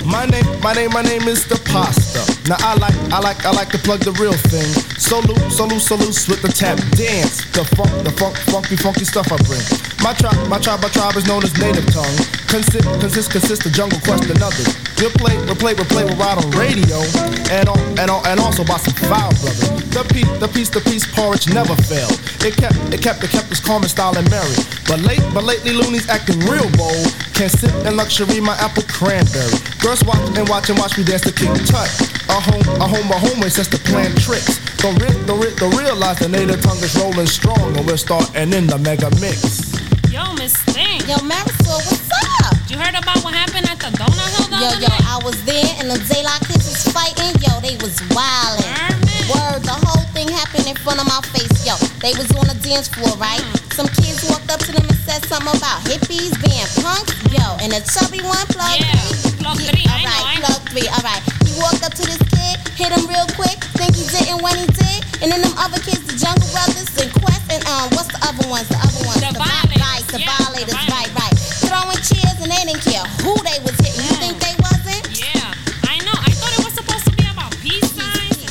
My name, my name, my name is the pasta. Now I like, I like, I like to plug the real thing. Loose, so loose with the tap dance. The funk, the funk, funky, funky stuff I bring. My tribe, my tribe, my tribe is known as native tongue. Consist, consist, consist the jungle quest and others. We'll play, we'll play, we'll play, we'll ride on radio, and on, and on, and also by some foul brothers. The piece, the piece, the piece porridge never failed. It kept, it kept, it kept us calm and style and merry. But late, but lately loonies acting real bold. Can't sit in luxury, my apple cranberry. Girls watch and watch and watch me dance to King Tut. A home, a home, a home is just to plan tricks. Don't, re- don't, re- don't the native tongue is rolling strong, and we're starting in the mega mix. Yo, Miss Thing. Yo, Marisol, what's up? You heard about what happened at the Donut Hill the Yo, other yo, night? I was there and the Zaylock kids was fighting. Yo, they was wildin'. Word, the whole thing happened in front of my face. Yo, they was on the dance floor, right? Hmm. Some kids walked up to them and said something about hippies being punks. Yo, and the chubby one, plug Yeah, three. plug Yeah, three, I all know, right, I know. three. All right. He walked up to this kid, hit him real quick. Think he didn't when he did. And then them other kids, the Jungle Brothers and Quest and um, what's the other ones? The other ones. The Vi- Violators, Right, the yeah, violators. the Right, right. Throwing chairs and they didn't care who they was hitting. You think they wasn't? Yeah, I know. I thought it was supposed to be about peace signs.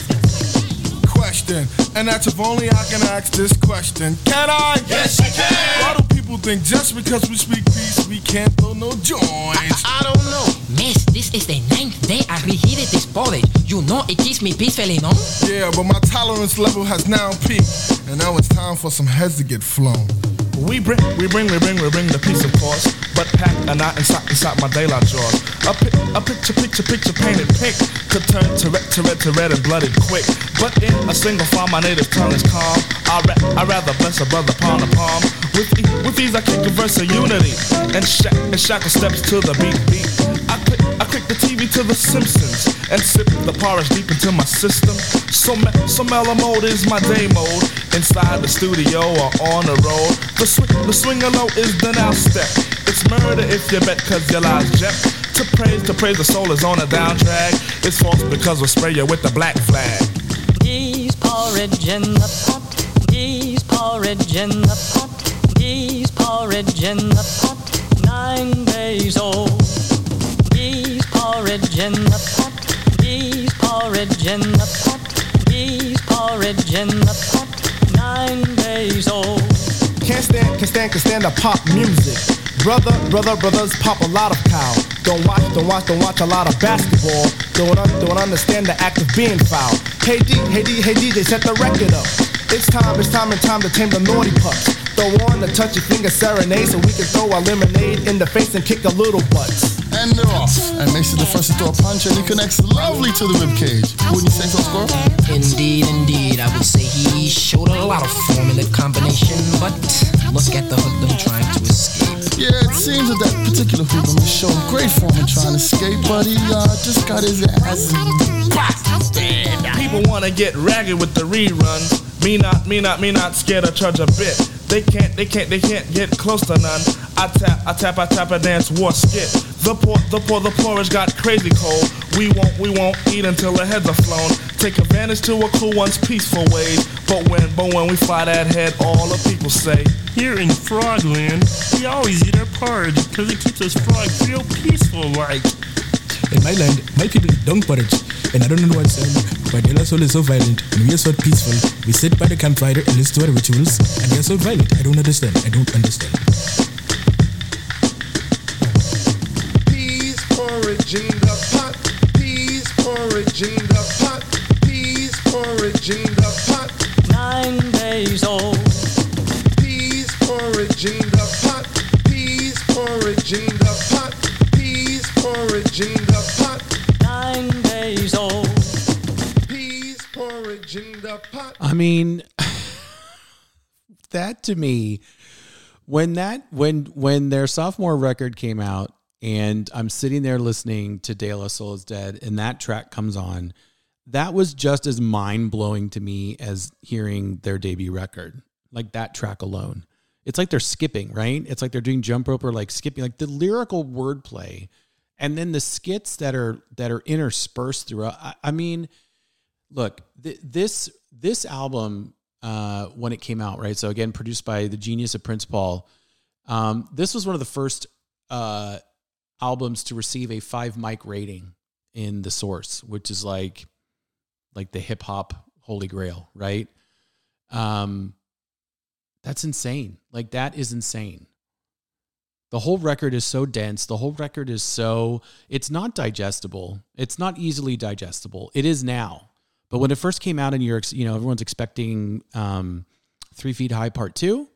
question, and that's if only I can ask this question. Can I? Yes, you can. People think just because we speak peace, we can't throw no joints? I don't know. Miss, this is the ninth day I reheated this porridge. You know it keeps me peacefully, no? Yeah, but my tolerance level has now peaked, and now it's time for some heads to get flown. We bring, we bring, we bring, we bring the peace, of course, but pack a knot inside, inside my daylight drawers. A, pic, a picture, picture, picture painted pink to turn to red, to red, to red and blooded quick. But in a single file, my native tongue is calm. I ra- I rather bless a brother palm to palm. With e- with these, I kick a verse of unity and shack and shackle steps to the beat beat. I the TV to The Simpsons and sip the porridge deep into my system. So, me- so mellow mode is my day mode. Inside the studio or on the road. The, sw- the swinger low is the now step. It's murder if you bet cause your lies jet. To praise, to praise the soul is on a down track. It's false because we'll spray you with the black flag. Geese porridge in the pot. Geese porridge in the pot. Geese porridge in the pot. Nine days old. Geese porridge in the pot. Geese porridge in the pot. Geese porridge in the pot. Nine days old. Can't stand, can't stand, can't stand the pop music. Brother, brother, brothers pop a lot of cow. Don't watch, don't watch, don't watch a lot of basketball. Don't, un, don't understand the act of being foul. Hey D, hey D, hey DJ, set the record up. It's time, it's time and time to tame the naughty pups. Throw on the touchy finger serenade so we can throw our lemonade in the face and kick a little butt. And they're off. And Mason the first to throw a punch and he connects lovely to the ribcage. Wouldn't you say so, Squirrel? Indeed, indeed, I would say he showed a lot of form in the combination, but look at the hoodlum trying to escape. Yeah, it seems that that particular hoodlum has shown great form in trying to escape, but he uh, just got his ass busted. People wanna get ragged with the reruns. Me not, me not, me not scared of charge a bit. They can't, they can't, they can't get close to none. I tap, I tap, I tap, a dance war skit. The poor, the poor, the porridge got crazy cold. We won't, we won't eat until the heads are flown. Take advantage to a cool one's peaceful ways. But when, but when we fly that head, all the people say. Here in Frogland, we always eat our porridge because it keeps us frogs real peaceful like. In my land, my people eat dung porridge. And I don't know what's um, but their soul is so violent and we are so peaceful. We sit by the campfire and listen to our rituals, and they are so violent. I don't understand. I don't understand. Peas porridge in the pot. Peas porridge in the pot. Peas porridge in the pot. Nine days old. Peas porridge in the pot. Peas porridge in the pot. Peas porridge in the pot. I mean, that to me, when that when when their sophomore record came out, and I'm sitting there listening to De La Soul is Dead, and that track comes on, that was just as mind blowing to me as hearing their debut record. Like that track alone, it's like they're skipping, right? It's like they're doing jump rope or like skipping, like the lyrical wordplay, and then the skits that are that are interspersed throughout. I, I mean, look, th- this this album uh, when it came out, right? So again, produced by the genius of Prince Paul. Um, this was one of the first uh, albums to receive a five mic rating in the source, which is like like the hip hop holy grail, right? Um, that's insane. Like that is insane. The whole record is so dense. The whole record is so it's not digestible. It's not easily digestible. It is now. But when it first came out in York, you know, everyone's expecting um, Three Feet High Part Two,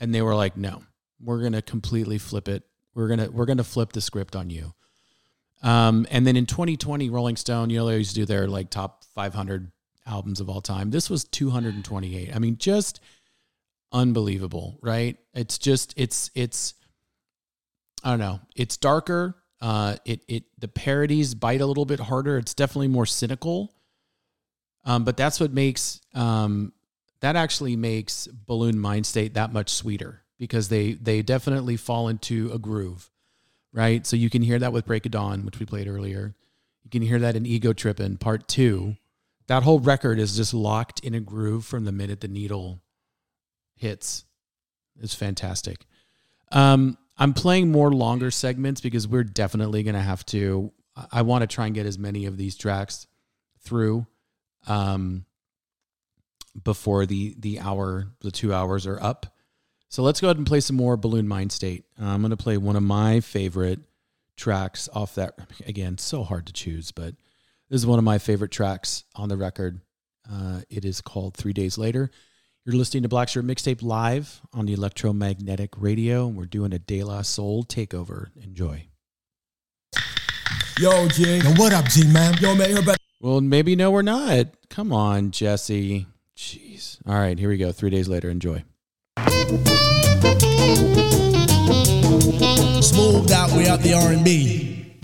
and they were like, "No, we're gonna completely flip it. We're gonna we're gonna flip the script on you." Um, and then in 2020, Rolling Stone, you know, they used to do their like top 500 albums of all time. This was 228. I mean, just unbelievable, right? It's just it's it's I don't know. It's darker. Uh, it it the parodies bite a little bit harder. It's definitely more cynical. Um, but that's what makes um, that actually makes Buhloone Mind State that much sweeter because they they definitely fall into a groove, right? So you can hear that with Breakadawn, which we played earlier. You can hear that in Ego Trippin' Part Two. That whole record is just locked in a groove from the minute the needle hits. It's fantastic. Um, I'm playing more longer segments because we're definitely going to have to. I want to try and get as many of these tracks through um, before the the hour, the two hours are up. So let's go ahead and play some more Buhloone Mind State. Uh, I'm going to play one of my favorite tracks off that. Again, so hard to choose, but this is one of my favorite tracks on the record. Uh, it is called Three Days Later. You're listening to Black Shirt Mixtape live on the Electromagnetic Radio. and We're doing a De La Soul takeover. Enjoy. Yo, G. Yo, what up, G, man? Yo, man, hear about Well, maybe no, we're not. Come on, Jesse. Jeez. All right, here we go. Three days later. Enjoy. Smoothed out, we out the R&B.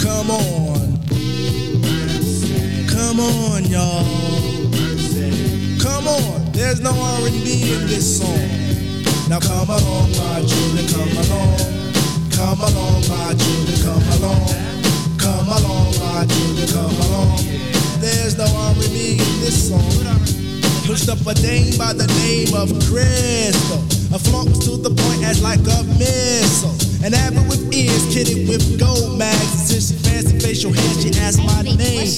Come on. Come on, y'all. Come on. There's no R&B in this song. Now come along, my children, come along. Come along, my children, come along. Come along, my children, come along. There's no R&B in this song. Pushed up a dame by the name of Crystal. A flunks to the point as like a missile. An avid with ears, kitted with gold mags. Since she fancy facial hair, she asked my name.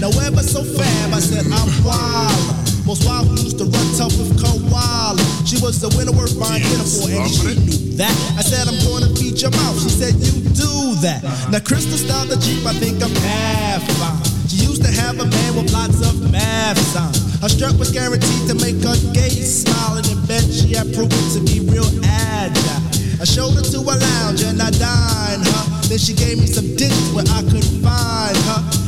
Now ever so fab, I said I'm wild. Most wild used to run tough with koala. She was the winner worth buying dinner for, and she knew that. I said I'm going to feed your mouth. She said you do that. Now Crystal styled the Jeep, I think I'm half fine. She used to have a man with lots of math signs. Her strut was guaranteed to make her gaze smile, and in bed she had proven to be real agile. I showed her to a lounge and I dined her. Then she gave me some digits where I could find her.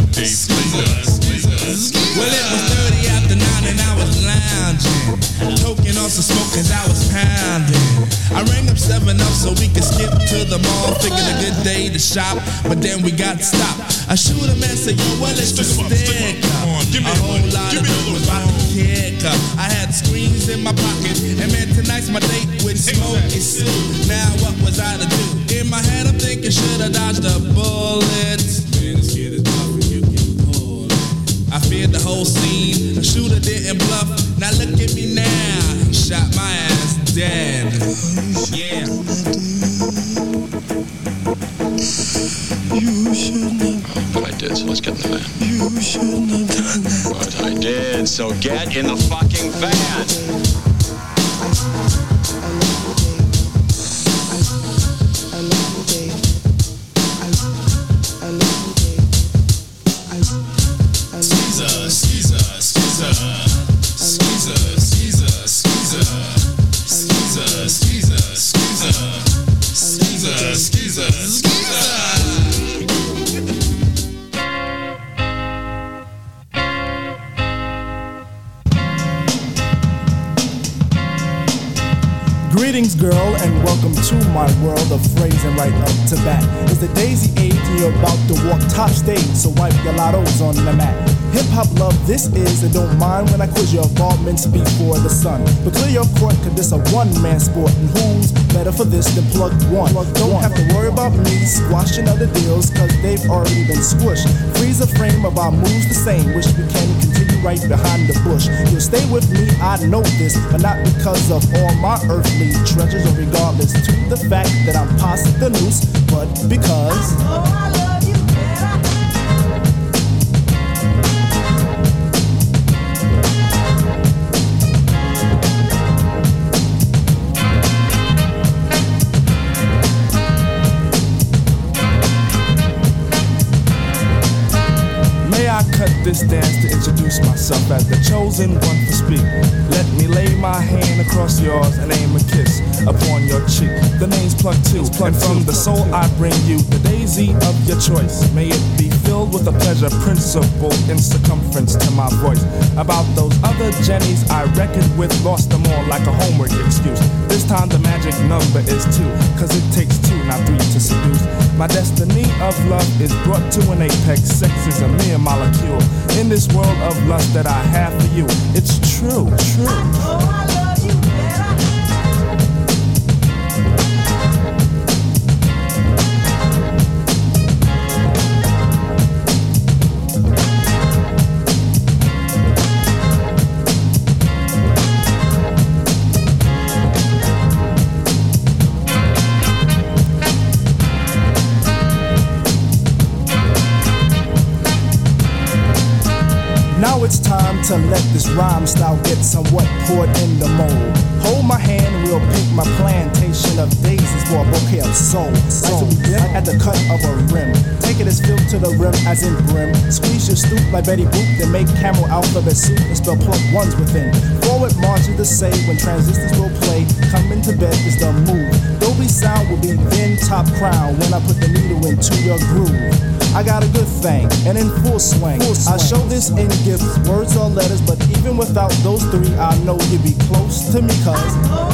Well, it was 30 after 9 and I was lounging. Toking on some smoke cause I was pounding. I rang up 7 up so we could skip to the mall. Figured a good day to shop, but then we got stopped. I shoot him and say, yo, well, it's the sticker. A whole lot of people was about to kick her. I had screens in my pocket, and man, tonight's my date with Smokey Sue. Now, what was I to do? In my head, I'm thinking, should I dodge the bullets? Man, this kid is I feared the whole scene. The shooter didn't bluff. Now look at me now. He shot my ass dead. Yeah. You shouldn't have. But I did, so let's get in the van. You shouldn't have done that. But I did, so get in the fucking van. And welcome to my world of phrasing right up to bat. It's the daisy age, and you're about to walk top stage, so wipe your lottos on the mat. Hip hop love, this is, and don't mind when I quiz your involvements before the sun. But clear your court, cause this a one man sport, and who's better for this than plug one? Plug Don't have to worry about me squashing other deals, cause they've already been squished. Freeze the frame of our moves the same, which we can continue right behind the bush. You'll stay with me, I know this, but not because of all my earthly treasures, or regardless to the fact that I'm past the noose, but because. This dance to introduce myself as the chosen one to speak? Let me lay my hand across yours and aim a kiss upon your cheek. The name's plucked Two, and from the soul I bring you the daisy of your choice. May it be filled with a pleasure principle in circumference to my voice. About those other Jennies I reckoned with, lost them all like a homework excuse. This time the magic number is two, cause it takes two, not three to seduce. My destiny of love is brought to an apex. Sex is a mere molecule. In this world of lust that I have for you, it's true, true. Now to let this rhyme style get somewhat poured in the mold. Hold my hand we'll pick my plantation of daisies for a bouquet of soul. To be at the cut of a rim. Take it as filled to the rim as in brim. Squeeze your stoop like Betty Boop, then make camel alphabet soup and spell plug ones within. Forward march is the say when transistors will play. Come into bed is the move. Dolby sound will be then top crown when I put the needle into your groove. I got a good thing, and in full swing. I show this in gifts, words or letters, but even without those three, I know you'd be close to me, cuz.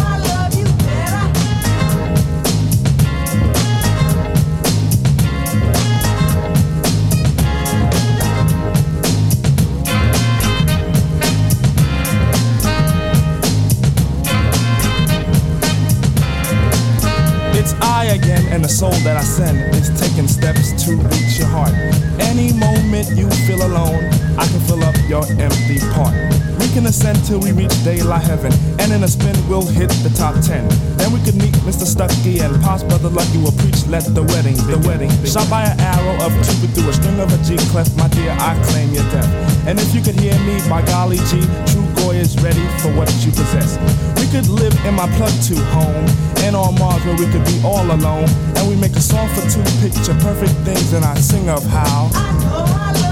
And the soul that I send is taking steps to reach your heart. Any moment you feel alone, I can fill up your empty part. We can ascend till we reach daylight heaven, and in a spin we'll hit the top ten. Then we could meet Mr. Stucky and Pops Brother Lucky will preach. Let the wedding, the wedding, shot by an arrow of Cupid through a string of a G clef. My dear, I claim your death. And if you could hear me, by golly G, true Goy is ready for what you possess. We could live in my plug two home, and on Mars where we could be all alone, and we make a song for two picture perfect things, and I sing of how. Girl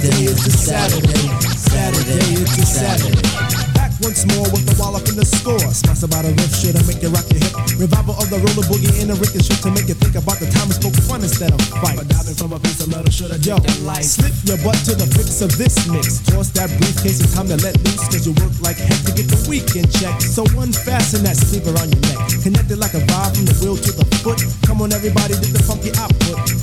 Saturday is the Saturday, Saturday is a Saturday. Back once more with the wallop in the score. Sponsored by the riff shit I make you rock your hip. Revival of the roller boogie in the ricochet to make you think about the time we spoke fun instead of fight. But diving from a piece of metal should have Yo, slip your butt to the fix of this mix. Toss that briefcase, it's time to let loose. Cause you work like heck to get the weekend check. So unfasten that sleeper on your neck. Connected like a vibe from the wheel to the foot. Come on, everybody, get the funky output.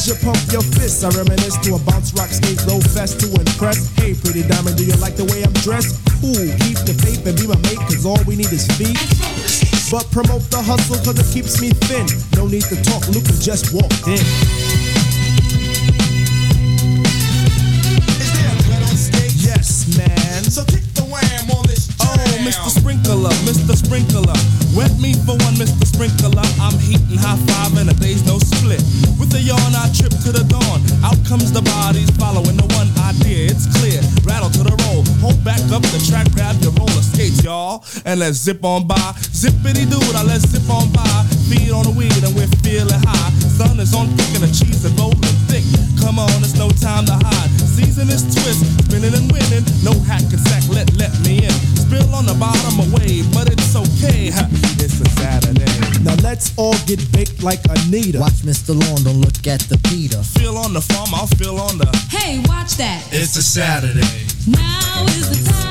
As you pump your fists, I reminisce to a bounce rock skate roll fest to impress. Hey, pretty diamond, do you like the way I'm dressed? Cool, keep the faith and be my mate, cause all we need is feet. But promote the hustle cause it keeps me thin. No need to talk, Luke just walked in. Yes, man. So kick the wham on this Oh, Mr. Sprinkler, Mr. Sprinkler. Wet me for one, Mr. Sprinkler. I'm heating high five and a day's no split. With a yawn, I trip to the dawn. Out comes the bodies following the one idea. It's clear. Rattle to the roll. Hold back up the track, grab your roller skates, y'all. And let's zip on by. Zippity doo, now let's zip on by. Feed on the weed and we're feeling high. Sun is on thick and the cheese is rolling thick. Come on, it's no time to hide. Season is twist, spinning and winning. No hack and sack, let let me in. Spill on the bottom away, but it's okay. ha, It's a Saturday. Now let's all get baked like Anita. Watch Mr. Lawn, don't look at the Peter. Feel on the farm, I'll feel on the. Hey, watch that. It's a Saturday. Now is the time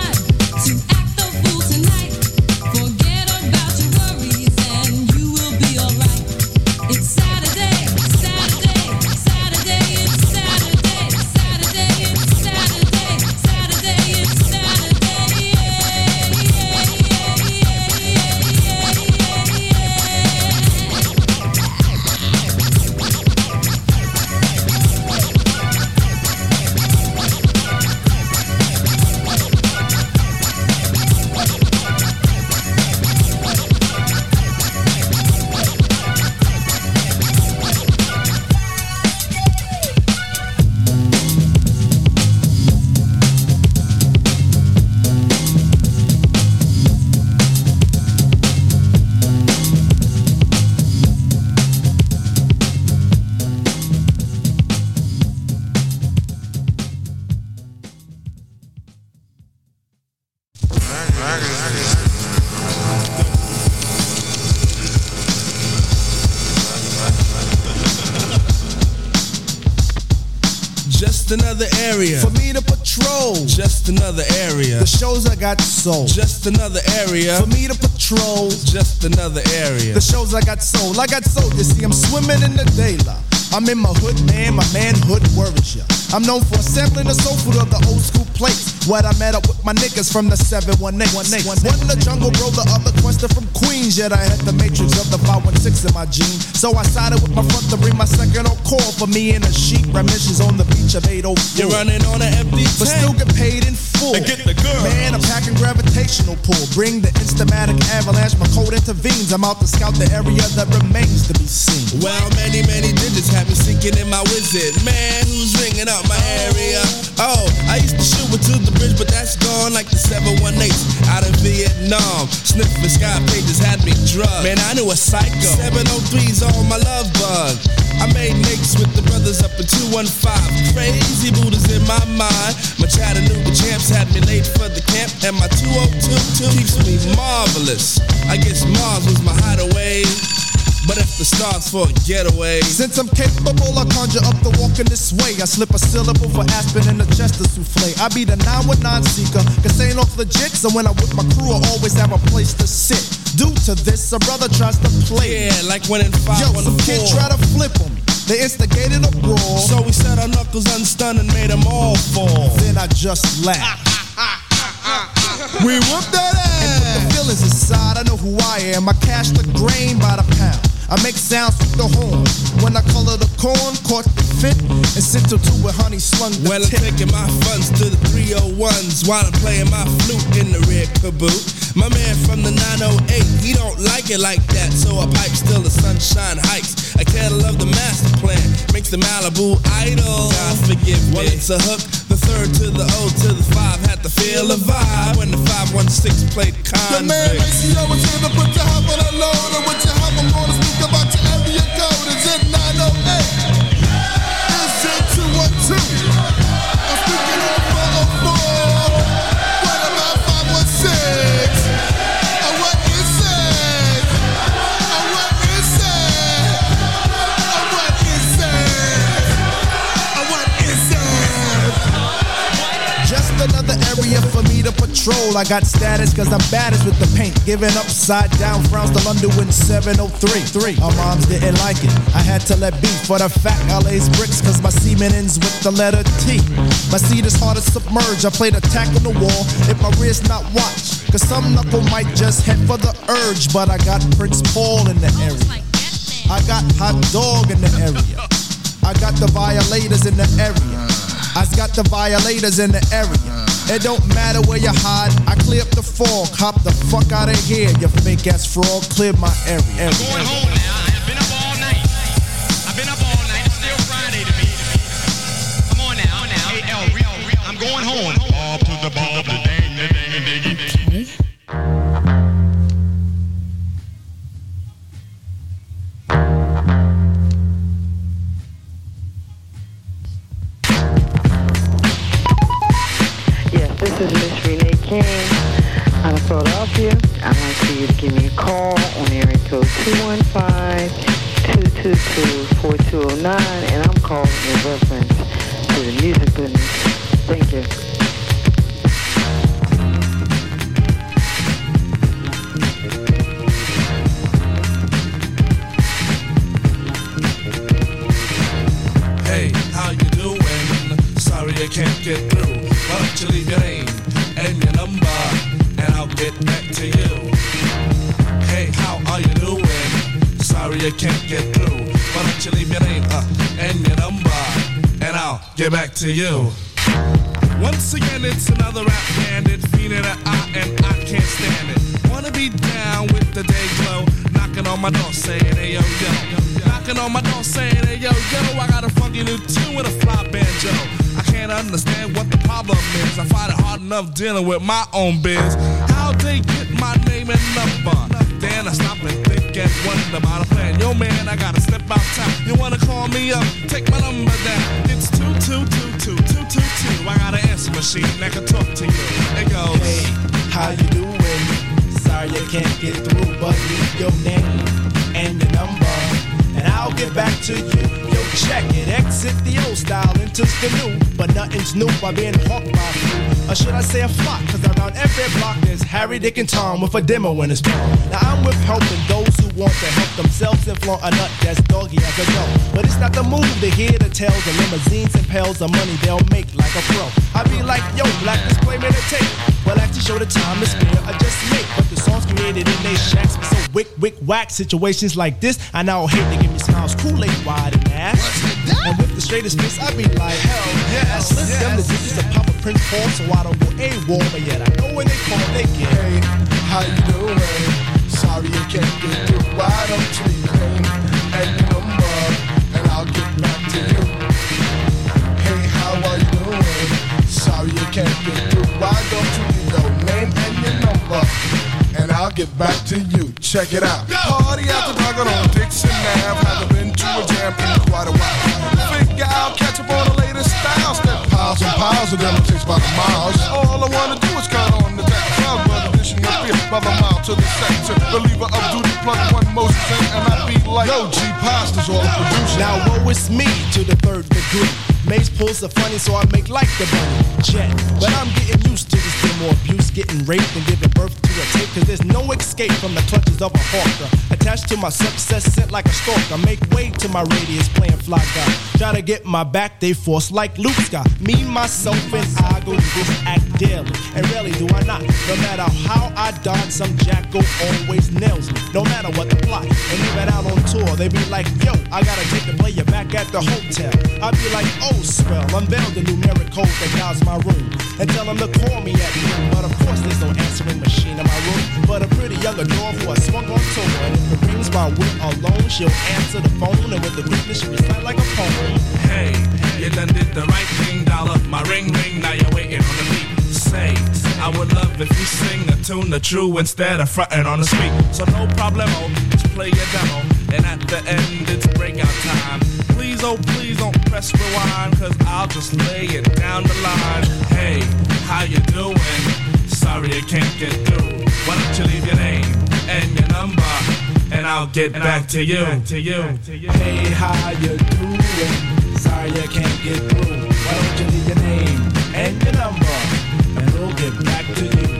just another area. the shows I got sold. Just another area. For me to patrol, just another area. the shows I got sold. I got sold. You see, I'm swimming in the daylight. I'm in my hood, man. My manhood worries ya. I'm known for sampling the soul food of the old school plates. What I met up with my niggas from the 718. One in the jungle bro, the other question from Queens. Yet I had the matrix of the 516 in my jeans. So I sided with my front to bring my second on call for me and a sheep. Remissions on the beach of 804. You're running on an empty tank. But still get paid in full. And get the girl. Man, I'm packing gravitational pull. Bring the instamatic avalanche. My code intervenes. I'm out to scout the area that remains to be seen. Well, many, many digits have me sinking in my wizard. Man, who's ringing up my area? Oh, I used to shoot it to the bridge, but that's gone like the 718 out of Vietnam. Sniffing sky pages had me drugged. Man, I knew a psycho. 703's on my love bug. I made nicks with the brothers up in 215. Crazy Buddhas in my mind. My Chattanooga champs had me late for the camp, and my 2022 keeps me marvelous. I guess Mars was my hideaway. But if the stars for a getaway, Since I'm capable, I conjure up the walk in this way. I slip a syllable for Aspen and a Chester souffle. I be the 919 seeker, cause ain't off legit. So when I with my crew, I always have a place to sit. Due to this, a brother tries to play. yeah, like when in Yo, some kid 514. try to flip on me. They instigated a brawl. So we set our knuckles unstunned and made them all fall. Then I just laughed. we whooped that ass. And put the feelings aside, I know who I am. I cash the grain by the pound. I make sounds with the horn. When I color the corn, caught the fit, and sent to two with honey slung the Well, I'm taking my funds to the 301s while I'm playing my flute in the red caboot. My man from the 908, he don't like it like that, so I pipe still the sunshine hikes. I can't love the master plan, makes the Malibu idle. God forgive me. Well, it's a hook, the third to the O to the five, had to feel a vibe when the 516 played The man convict. makes you always here to put your hop on the load. And with your hop, I'm gonna to patrol. I got status cause I'm baddest with the paint. Giving upside down frowns to London in 703. Three. Our moms didn't like it. I had to let be for the fact I lays bricks cause my semen ends with the letter T. My seed is hard to submerge. I played attack on the wall if my wrist not watched. Cause some knuckle might just head for the urge. But I got Prince Paul in the area. I got Hot Dog in the area. I got the violators in the area. I got the violators in the area. It don't matter where you hide. I clear up the fog. Hop the fuck out of here, you fake ass fraud. Clear my area. area. Going home now. I've been up all night. I've been up all night. It's still Friday to me. Come on now. Come now. Hey, L, real, real. I'm going home. Bob to the Bob, this is Miss Renee King out of Philadelphia. I'd like for you to give me a call on area code 215-222-4209, and I'm calling in reference to the music business. Thank you. Hey, how you doing? Sorry I can't get through. Why don't you leave your name number, and I'll get back to you. Hey, how are you doing? Sorry I can't get through. Why don't you leave your name uh, and your number, and I'll get back to you. Once again, it's another rap bandit, feeling an eye, and I can't stand it. Wanna be down with the day glow, knocking on my door saying, hey yo yo. Knocking on my door saying, hey yo yo, I got a funky new tune with a fly banjo. I can't understand what the problem is. I find it hard enough dealing with my own biz. How they get my name and number? Then I stop and think and wonder about a plan. Yo man, I gotta step outside. You wanna call me up? Take my number down. It's two two two two two two two. I got an answer machine that can talk to you. It goes. Hey, how you doing? Sorry I can't get through, but leave your name and your number, and I'll get back to you. Yo, check it, exit the old style into the new. But nothing's new by being hawked by few. Or should I say a flock? Cause around every block there's Harry, Dick, and Tom with a demo in his palm. Now I'm with helping those who want to help themselves and flaunt a nut that's doggy as a dog. But it's not the move to hear the tales of limousines and pails of money they'll make like a pro. I be like, yo, black display me the tape. Well, actually show the time is spare, I just make. But the songs created in they shacks so wick, wick, whack. Situations like this, I now hate to give me smiles, Kool-Aid wide and ass. And with the straightest face, I be like, hell yeah. I slip them the digits of Papa Prince Paul, so I don't go A-wall, but yet I know when they call, they get. Hey, how you doing? Sorry you can't get through. Why don't you leave and your number, and I'll get back to you. Hey, how are you doing? Sorry you can't get through. Get back to you. Check it out. Party after dark on Dixon Ave. Haven't been to a jam in quite a while. Figure out, catch up on the latest styles. Step piles and piles of them takes by the miles. All I wanna do is count on the deck. Crowd weather dishing the beer by the mile to the sector. Believer of duty, plug one Moses in, and I be like, Yo, G Pasta's all the producer. Now woe is me to the third degree. Maze pulls the funny, so I make like the bunny jet. But I'm getting used to this more abuse, getting raped and giving birth to a tape. Cause there's no escape from the clutches of a hawker. Attached to my success, sent like a stalker. Make way to my radius, playing fly guy. Try to get my back, they force like Luke Scott. Me, myself, and I go through this act daily. And rarely do I not. No matter how I dodge, some jackal always nails me. No matter what the plot. And even out on tour, they be like, yo, I gotta take the player back at the hotel. I be like, oh, swell, unveil the numeric code that guides my room. And tell them to call me at But of course, there's no answering machine in my room. But a pretty young adore who I swung on tour. And if it rings my wit alone, she'll answer the phone. And with the quickness, she recite like a poem. Hey, you done did the right thing, dollar. My ring ring, now you're waiting on the beat. Say, I would love if you sing a tune the true instead of fronting on the street. So no problemo, oh, just play your demo. And at the end, it's breakout time. Please, oh please don't press rewind, cause I'll just lay it down the line. Hey, how you doing? Sorry I can't get through. Why don't you leave your name and your number? And I'll get back to you. To you. Hey, how you doing? Sorry I can't get through. Why don't you leave your name and your number? And we'll get back to you.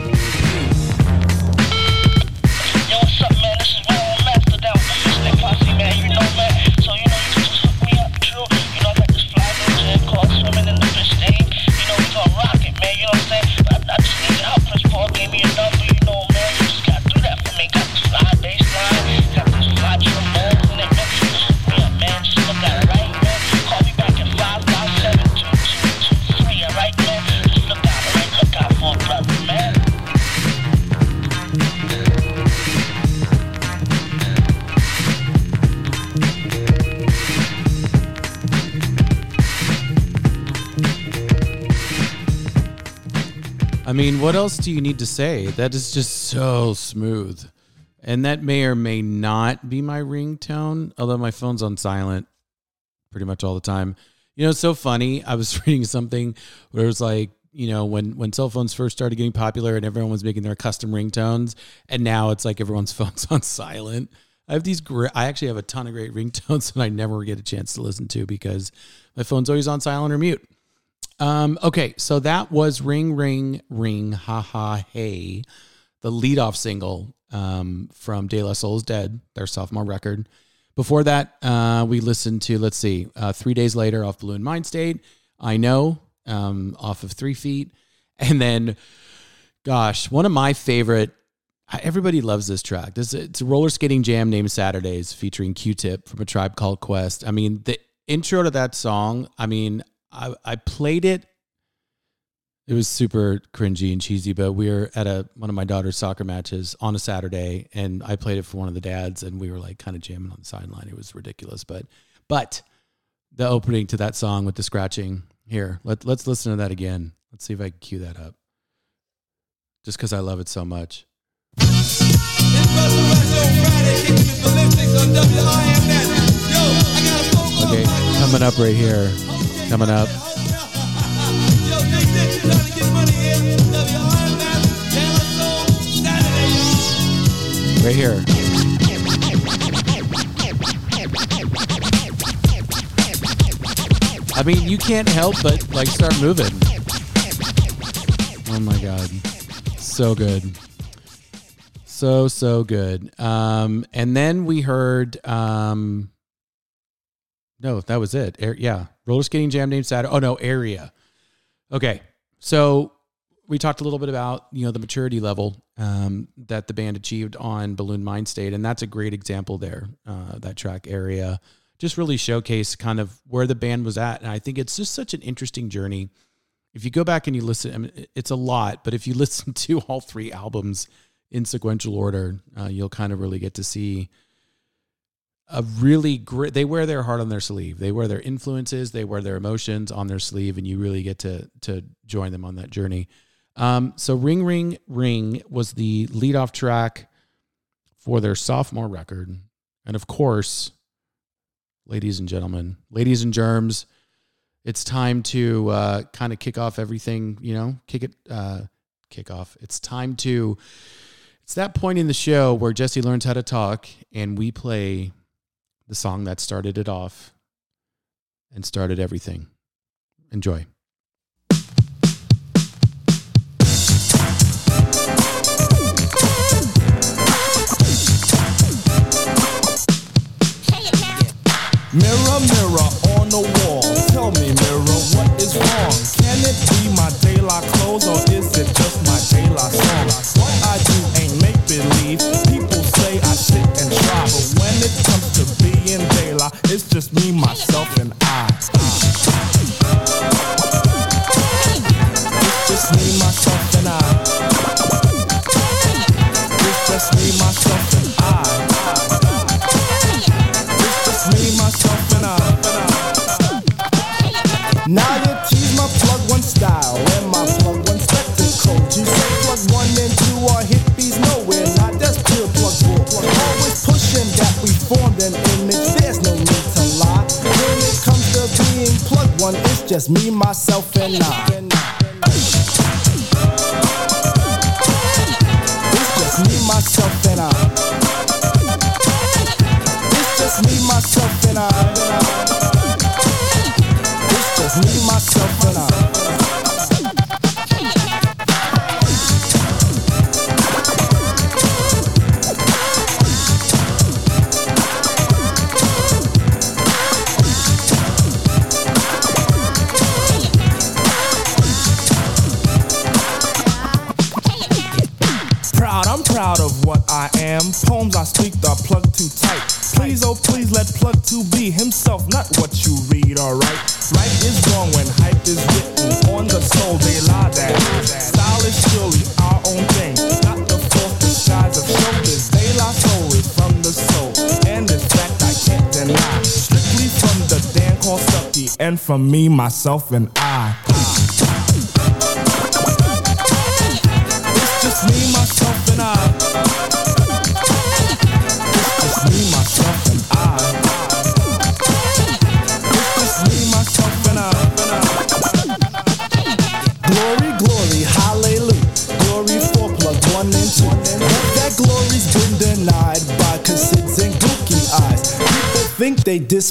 I mean, what else do you need to say? That is just so smooth. And that may or may not be my ringtone, although my phone's on silent pretty much all the time. You know, it's so funny. I was reading something where it was like, you know, when when cell phones first started getting popular and everyone was making their custom ringtones, and now it's like everyone's phone's on silent. I have these great. I actually have a ton of great ringtones that I never get a chance to listen to because my phone's always on silent or mute. Um, okay, so that was Ring Ring Ring Ha Ha Hey, the leadoff single um, from De La Soul is Dead, their sophomore record. Before that, uh, we listened to, let's see, uh, Three Days Later off Buhloone Mind State, Eye Know um, off of Three Feet. And then, gosh, one of my favorite, everybody loves this track. This It's a roller skating jam named Saturdays featuring Q Tip from a tribe called Quest. I mean, the intro to that song, I mean, I, I played it. It was super cringy and cheesy, but we were at a one of my daughter's soccer matches on a Saturday, and I played it for one of the dads, and we were like kind of jamming on the sideline. It was ridiculous, but but the opening to that song with the scratching here. Let let's listen to that again. Let's see if I can cue that up. Just because I love it so much. Okay, coming up right here. Coming up. Right here. I mean, you can't help but like start moving. Oh my god, so good, so so good. Um, and then we heard, um, no, that was it. Air, yeah, roller skating jam named Saturday. Oh no, area. Okay, so we talked a little bit about you know the maturity level um, that the band achieved on Buhloone Mind State, and that's a great example there. Uh, that track area just really showcased kind of where the band was at, and I think it's just such an interesting journey. If you go back and you listen, I mean, it's a lot, but if you listen to all three albums in sequential order, uh, you'll kind of really get to see a really great they wear their heart on their sleeve. They wear their influences they wear their emotions on their sleeve and you really get to to join them on that journey. Um, so ring ring ring was the lead off track for their sophomore record. And of course ladies and gentlemen ladies and germs it's time to uh, kind of kick off everything you know kick it uh, kick off. It's time to it's that point in the show where jesse learns how to talk and we play the song that started it off and started everything. Enjoy. Mirror, mirror on the wall. Tell me, mirror, what is wrong? Can it be my daylight clothes or is it just my daylight song? What I do ain't make believe. People say I sit and but when it comes to being daylight, it's just me, myself, and I. just me, myself, and I. from me, myself, and I.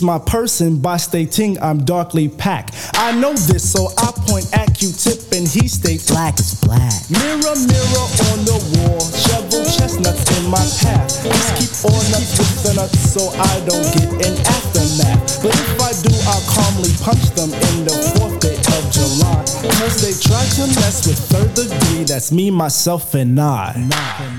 my person by stating I'm darkly packed. I know this, so I point at Q-tip and he states black is black. Mirror, mirror on the wall, shovel chestnuts in my path. Just keep on up with the nuts so I don't get an aftermath. But if I do, I'll calmly punch them in the fourth day of July. Cause they try to mess with third degree, that's me, myself, and I.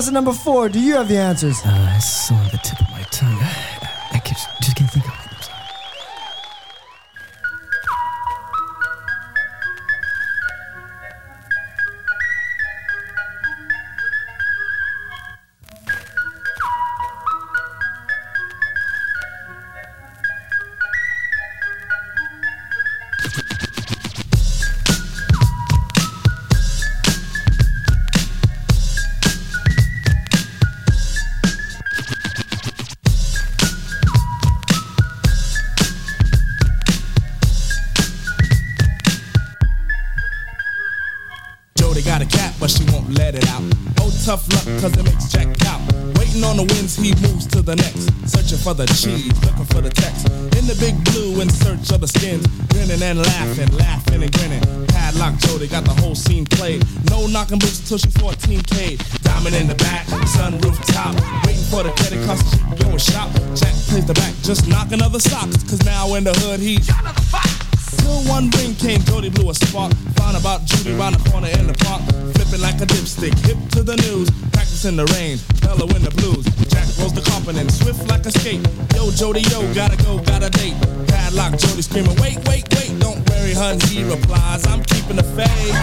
Contestant number four, do you have the answers? Uh, got a cat, but she won't let it out. Oh, tough luck, cause it makes Jack out. Waiting on the winds, he moves to the next. Searching for the cheese, looking for the text. In the big blue, in search of the skins. Grinning and laughing, laughing and grinning. Padlock Jody got the whole scene played. No knocking boots till she's 14K. Diamond in the back, sunroof top. Waiting for the credit cause she going shop. Jack plays the back, just knocking other socks. Cause now in the hood, he's Till one ring came, Jody blew a spark. Found about Judy round the corner in the park. Flipping like a dipstick, hip to the news. Practicing the rain, mellow in the blues. Jack rose the and swift like a skate. Yo, Jody, yo, gotta go, got a date. Padlock, Jody screaming, wait, wait, wait. Don't worry, hun, he replies, I'm keeping the faith.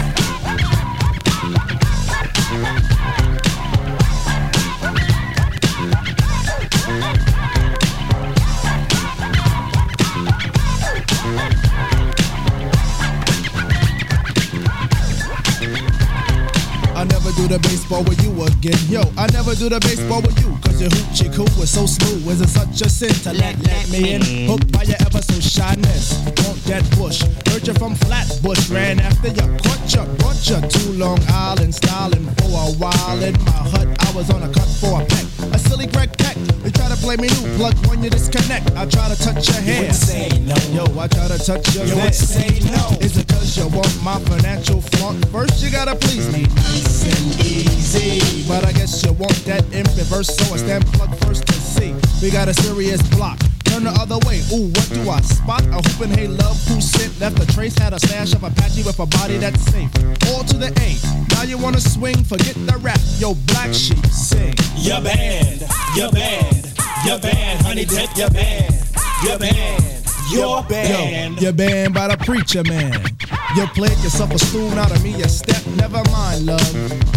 The baseball with you again, yo. I never do the baseball with you, cause your hoochie coo was so smooth. Is it such a sin to let, let me in? Hooked by your ever so shyness. Want that bush, heard you from Flatbush, ran after you, caught you, brought you to Long Island, styling for a while. In my hut, I was on a cut for a peck. A silly Greg Peck. You try to play me new plug when you disconnect. I try to touch your hair. would say no. Yo, I try to touch your You hair. say no. Is it you want my financial flaunt? First, you gotta please me. Nice and easy. But I guess you want that in reverse, so I stand plug first to see. We got a serious block. Turn the other way. Ooh, what do I spot? A hooping hey love who sent left a trace. Had a stash of Apache with a body that's safe. All to the A. Now you wanna swing? Forget the rap. Yo, black sheep, sing. Your band, your band, your band, honey dip, your band, your band, your band. Yo, you're banned by the preacher man. You played yourself a spoon out of me, a step. Never mind, love.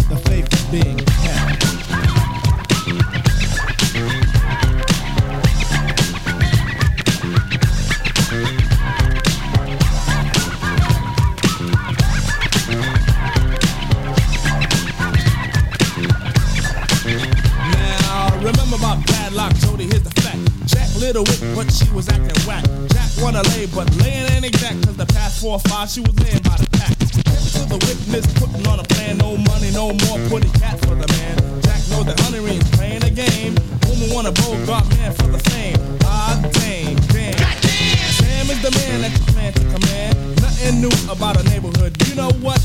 The faith is being kept. Now, remember my padlock, Jody, here's the fact. Jack little but she was acting whack. Wanna lay, but laying ain't exact, cause the past four or five, she was laying by the pack. To the witness, putting on a plan, no money, no more, putting cat for the man. Jack knows that honey rings playing a game. Woman want a Bogart man for the fame. Ah, dang, damn. Sam is the man that you plan to command. Nothing new about a neighborhood. You know what?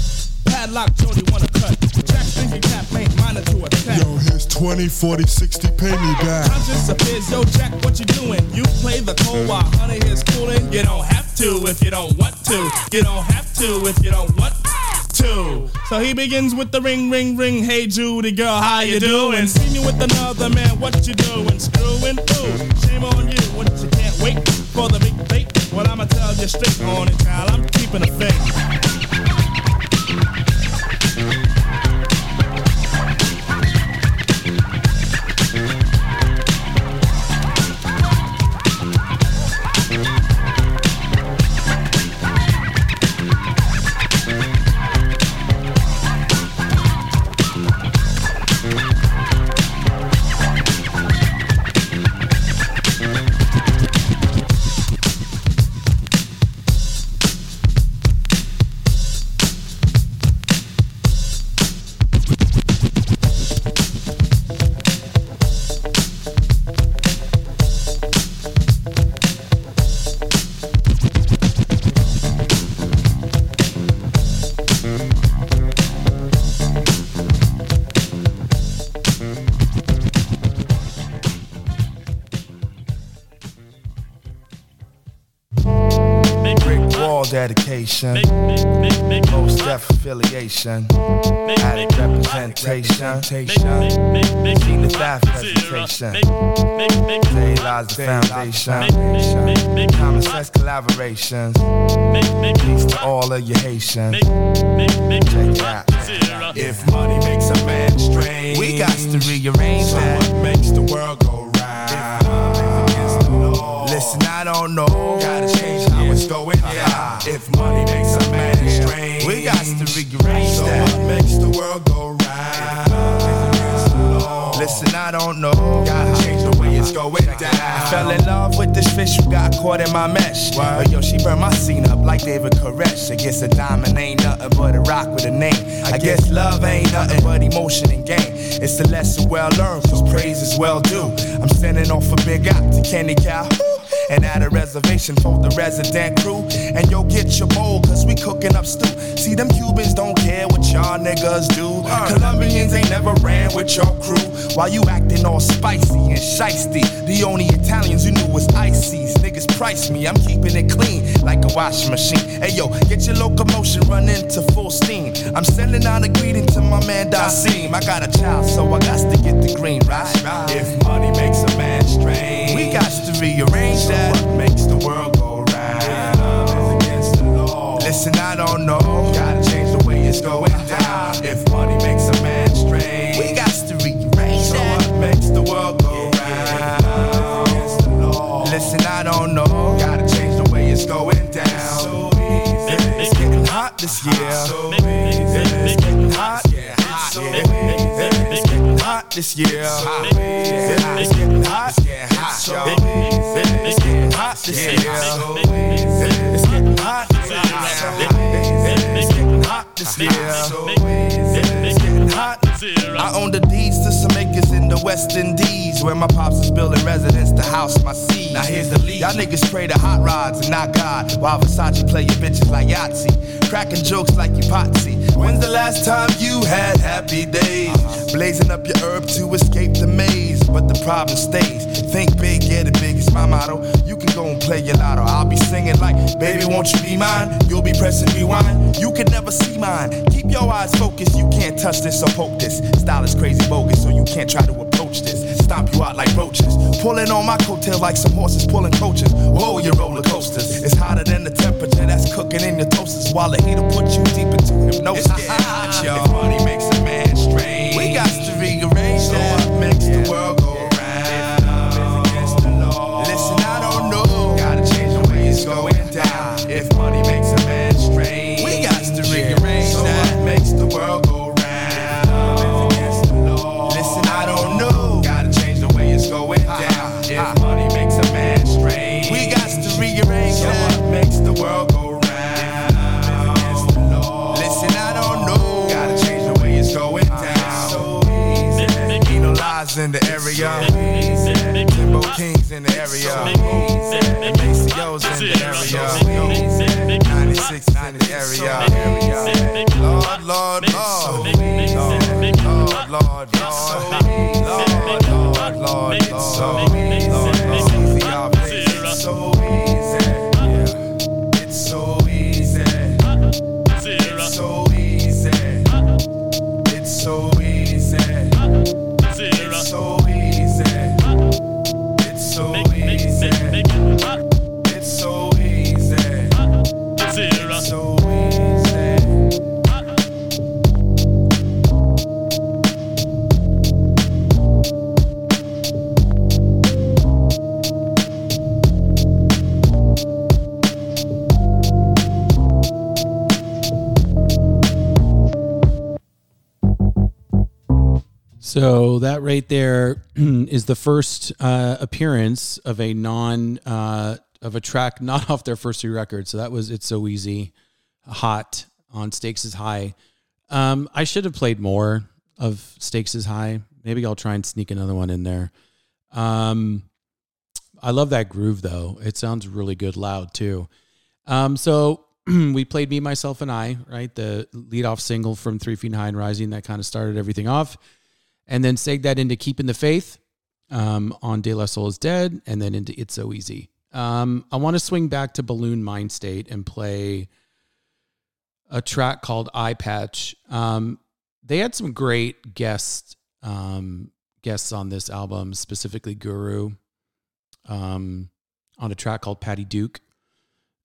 Padlock Jody wanna cut. Jack thinking cap ain't minor to attack. Yo, here's 20, 40, 60, pay me back. Conscious appears, yo Jack, what you doing? You play the cold while honey is cooling. You don't have to if you don't want to. You don't have to if you don't want to. So he begins with the ring, ring, ring. Hey Judy girl, how you doing? Seen you with another man, what you doing? Screwing? through. shame on you. What you can't wait for the big bait? Well, I'ma tell you straight on it, child. I'm keeping a faith. Dedication, most deaf affiliation, added representation, seen the staff presentation, today lies the foundation, common sense collaborations, peace to all of your Haitians. Check it out. If money makes a man strange, We got to rearrange so that. what makes the world go round? Listen, I don't know. Gotta change how it's going down. If money makes a man strange, We got to rearrange so that. what makes the world go round? Listen, I don't know. Gotta change it's going down. Fell in love with this fish who got caught in my mesh. But yo, she burned my scene up like David Koresh. I guess a diamond ain't nothing but a rock with a name. I guess love ain't nothing but emotion and game. It's a lesson well learned, cause praise is well due. I'm sending off a big out to Kenny Cow. And at a reservation for the resident crew. And yo, get your bowl, cause we cooking up stew. See, them Cubans don't care what y'all niggas do. Colombians ain't never ran with your crew. While you acting all spicy and shisty. The only Italians you knew was ices. Niggas price me, I'm keeping it clean like a washing machine. Hey yo, get your locomotion running to full steam. I'm sending out a greeting to my man Dasim. I got a child, so I got to get the green, right? If money makes a man strange, Rearrange that. what makes the world go round? Against the law. Listen, I don't know. Gotta change the way it's going down. If money makes a man strange, We got to rearrange so that. what makes the world go round? Against the law. Listen, I don't know. Gotta change the way it's going down. So easy. It's getting hot this year. So. It's getting hot. It's so Yeah. It's getting hot this year. Yeah. It's getting hot. Y'all. It's getting hot this year. So. It's getting hot. It's getting hot this year. It's getting hot. I own the deeds to some acres in the West Indies where my pops is building residence to house my seed. Now here's the lead. Y'all niggas pray to hot rods and not God. While Versace play your bitches like Yahtzee. Cracking jokes like you potsy. When's the last time you had happy days? Blazing up your herb to escape the maze. But the problem stays. Think big, get it big, it's my motto. You can go and play your lotto. I'll be singing like, baby, won't you be mine? You'll be pressing rewind. You can never see mine. Keep your eyes focused, you can't touch this or poke this. Style is crazy bogus, so you can't try to approach this. Stomp you out like roaches. Pulling on my coattail like some horses pulling coaches. Whoa, your roller coasters. It's hotter than the temperature that's cooking in your toasters. While the heat'll put you deep into hypnosis. It's hot, y'all. In the area. Timbo Kings in the area. Maceo's in the area. 96 in the area. Lord, Lord, Lord. Lord, Lord, Lord. Lord, Lord, Lord, Lord. Lord, Lord. Easy, y'all, baby. So that right there is the first uh, appearance of a non uh, of a track not off their first three records. So that was "It's So Easy," "Hot" on "Stakes Is High." Um, I should have played more of "Stakes Is High." Maybe I'll try and sneak another one in there. Um, I love that groove though; it sounds really good loud too. Um, so we played "Me, Myself, and I," right? The lead off single from Three Feet High and Rising that kind of started everything off and then seg that into keeping the faith um, on de la soul is dead and then into it's so easy Um, I want to swing back to Buhloone Mind State and play a track called Eye Patch. Um, they had some great guests um, guests on this album, specifically Guru, um, on a track called Patty Duke.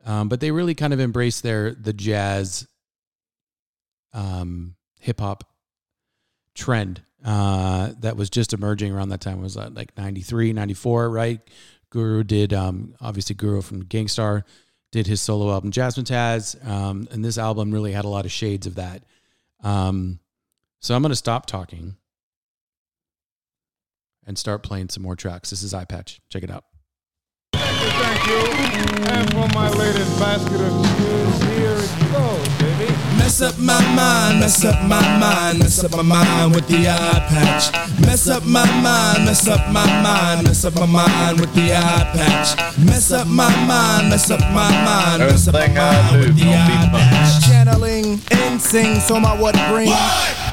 Um, but they really kind of embraced their the jazz, hip hop trend uh, that was just emerging around that time. Was uh, like 93, 94, right? Guru did um, obviously Guru from Gang Starr did his solo album Jazzmatazz, um, and this album really had a lot of shades of that. Um, so I'm going to stop talking and start playing some more tracks. This is Eye Patch. Check it out. Thank you. And for my latest basket of here it goes, baby. Mess up my mind, mess up my mind, mess up my mind with the eye patch. Mess up my mind, mess up my mind, mess up my mind with the eye patch. Mess up my mind, mess up my mind, mess up my mind with the eye patch. Channeling insane, so my what bring.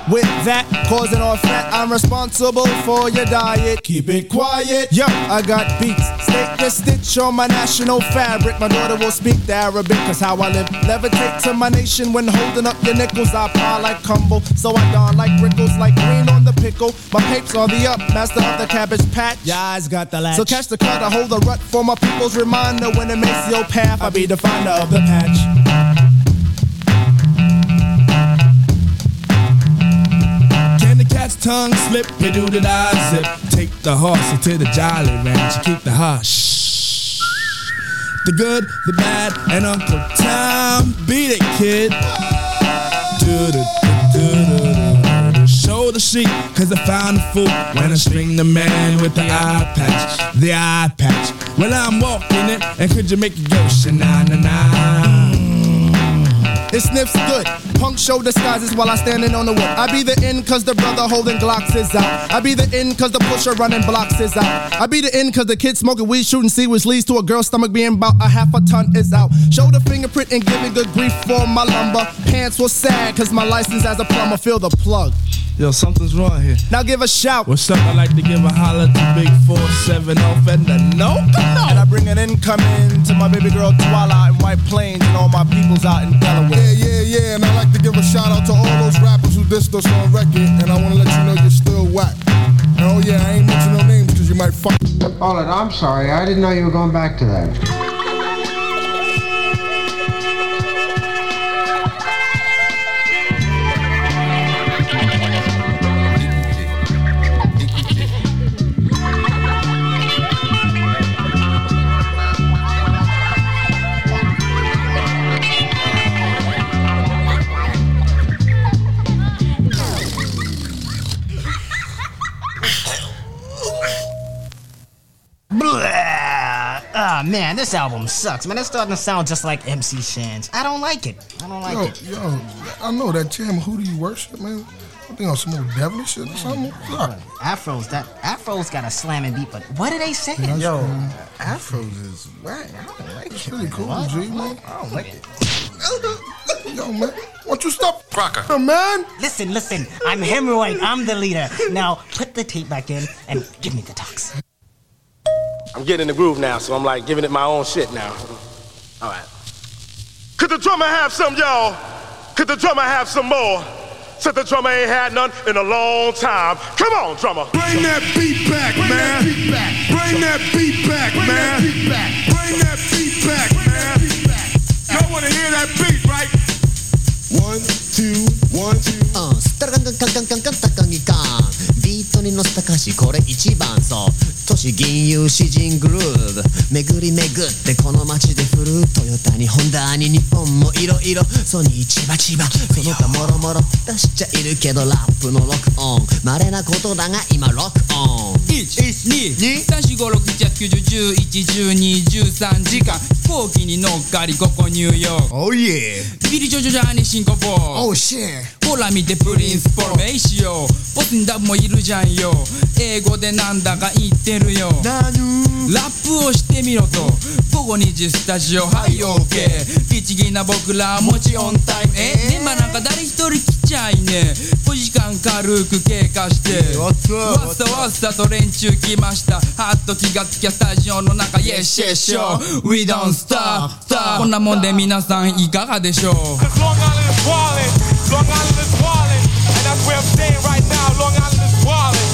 With that causing all fat, I'm responsible for your diet. Keep it quiet. Yo, I got beats. Stick the stitch on my national fabric. My daughter will speak the Arabic, cause how I live. Levitate to my nation when holding up your nickels. I pile like Cumble, so I don like Rickles, like green on the pickle. My papes on the up, master of the cabbage patch. Your eyes got the latch. So catch the cut, I hold the rut for my people's reminder. When it makes your path, I be the finder of the patch. Can the cat's tongue slip? You do the eye zip. Take the horse into the jolly ranch. You keep the hush. The good, the bad, and Uncle Tom. Beat it, kid. Show the sheep, cause I found the fool when I string the man with the eye patch. The eye patch. Well, I'm walking it, and could you make it go sha-na na na? It sniffs good. Punk show disguises while I standing on the wood. I be the in cause the brother holding Glocks is out. I be the in cause the pusher running blocks is out. I be the in cause the kid smoking weed shooting see which leads to a girl's stomach being about a half a ton is out. Show the fingerprint and giving good grief for my lumber. Pants was sad cause my license as a plumber feel the plug. Yo, something's wrong here. Now give a shout. What's up? I like to give a holler to Big 470 and the no And I bring an income in to my baby girl Twala in White Plains and all my peoples out in Delaware. Yeah, yeah, yeah. And I like to give a shout out to all those rappers who dissed us on record. And I want to let you know you're still whack. And oh, yeah, I ain't mention no names because you might fuck. Hold it, I'm sorry. I didn't know you were going back to that. Ah man, this album sucks. Man, it's starting to sound just like MC Shan's. I don't like it. I don't like yo, it. yo, I know that jam. Who do you worship, man? I think on some old devilish shit or something. Look. Afro's that Afro's got a slamming beat, but what are they saying? That's Yo, cool. Afro's is whack. I don't like It's it. pretty cool, What? G, man. I don't like it. Yo, man. Won't you stop? Crocker. man. Listen, listen. I'm hemorrhoid. I'm the leader. Now put the tape back in and give me the talks. I'm getting in the groove now, so I'm like giving it my own shit now. All right. Could the drummer have some, y'all? Could the drummer have some more? Said the drummer ain't had none in a long time. Come on, drummer. Bring that beat back, man. Bring that beat back, man. Bring that beat back, man. Y'all wanna hear that beat, right? One, two, one, two. うトに乗せた歌詞これ一番そう。都市銀融詩人グルーブ巡り巡ってこの街で振るトヨタにホンダに日本もいろいろ。ソニー千葉千葉。その他もろもろ出しちゃいるけどラップのロックオン。稀なことだが今ロックオン。1234567111213時間。飛行機に乗っかりここニューヨーク。Oh yeah ビリジョジョジャーニシンガポー。ル Oh shit ほら見てプリンスポロメイシよボスにダブもいるじゃんよ。英語でなんだか言ってるよ。ラップをしてみろと。午午後2時スタジオはい OK 律儀な僕らもちオンタイム。え？電話なんか誰一人来ちゃいね。5時間軽く経過して。わっさわっさと連中来ました。はっと気がつきゃスタジオの中。Yes yes sure. We don't stop stop. こんなもんで皆さんいかがでしょう？Island is wildin', Long Island is wildin', and that's where I'm staying right now. Long Island is wildin'.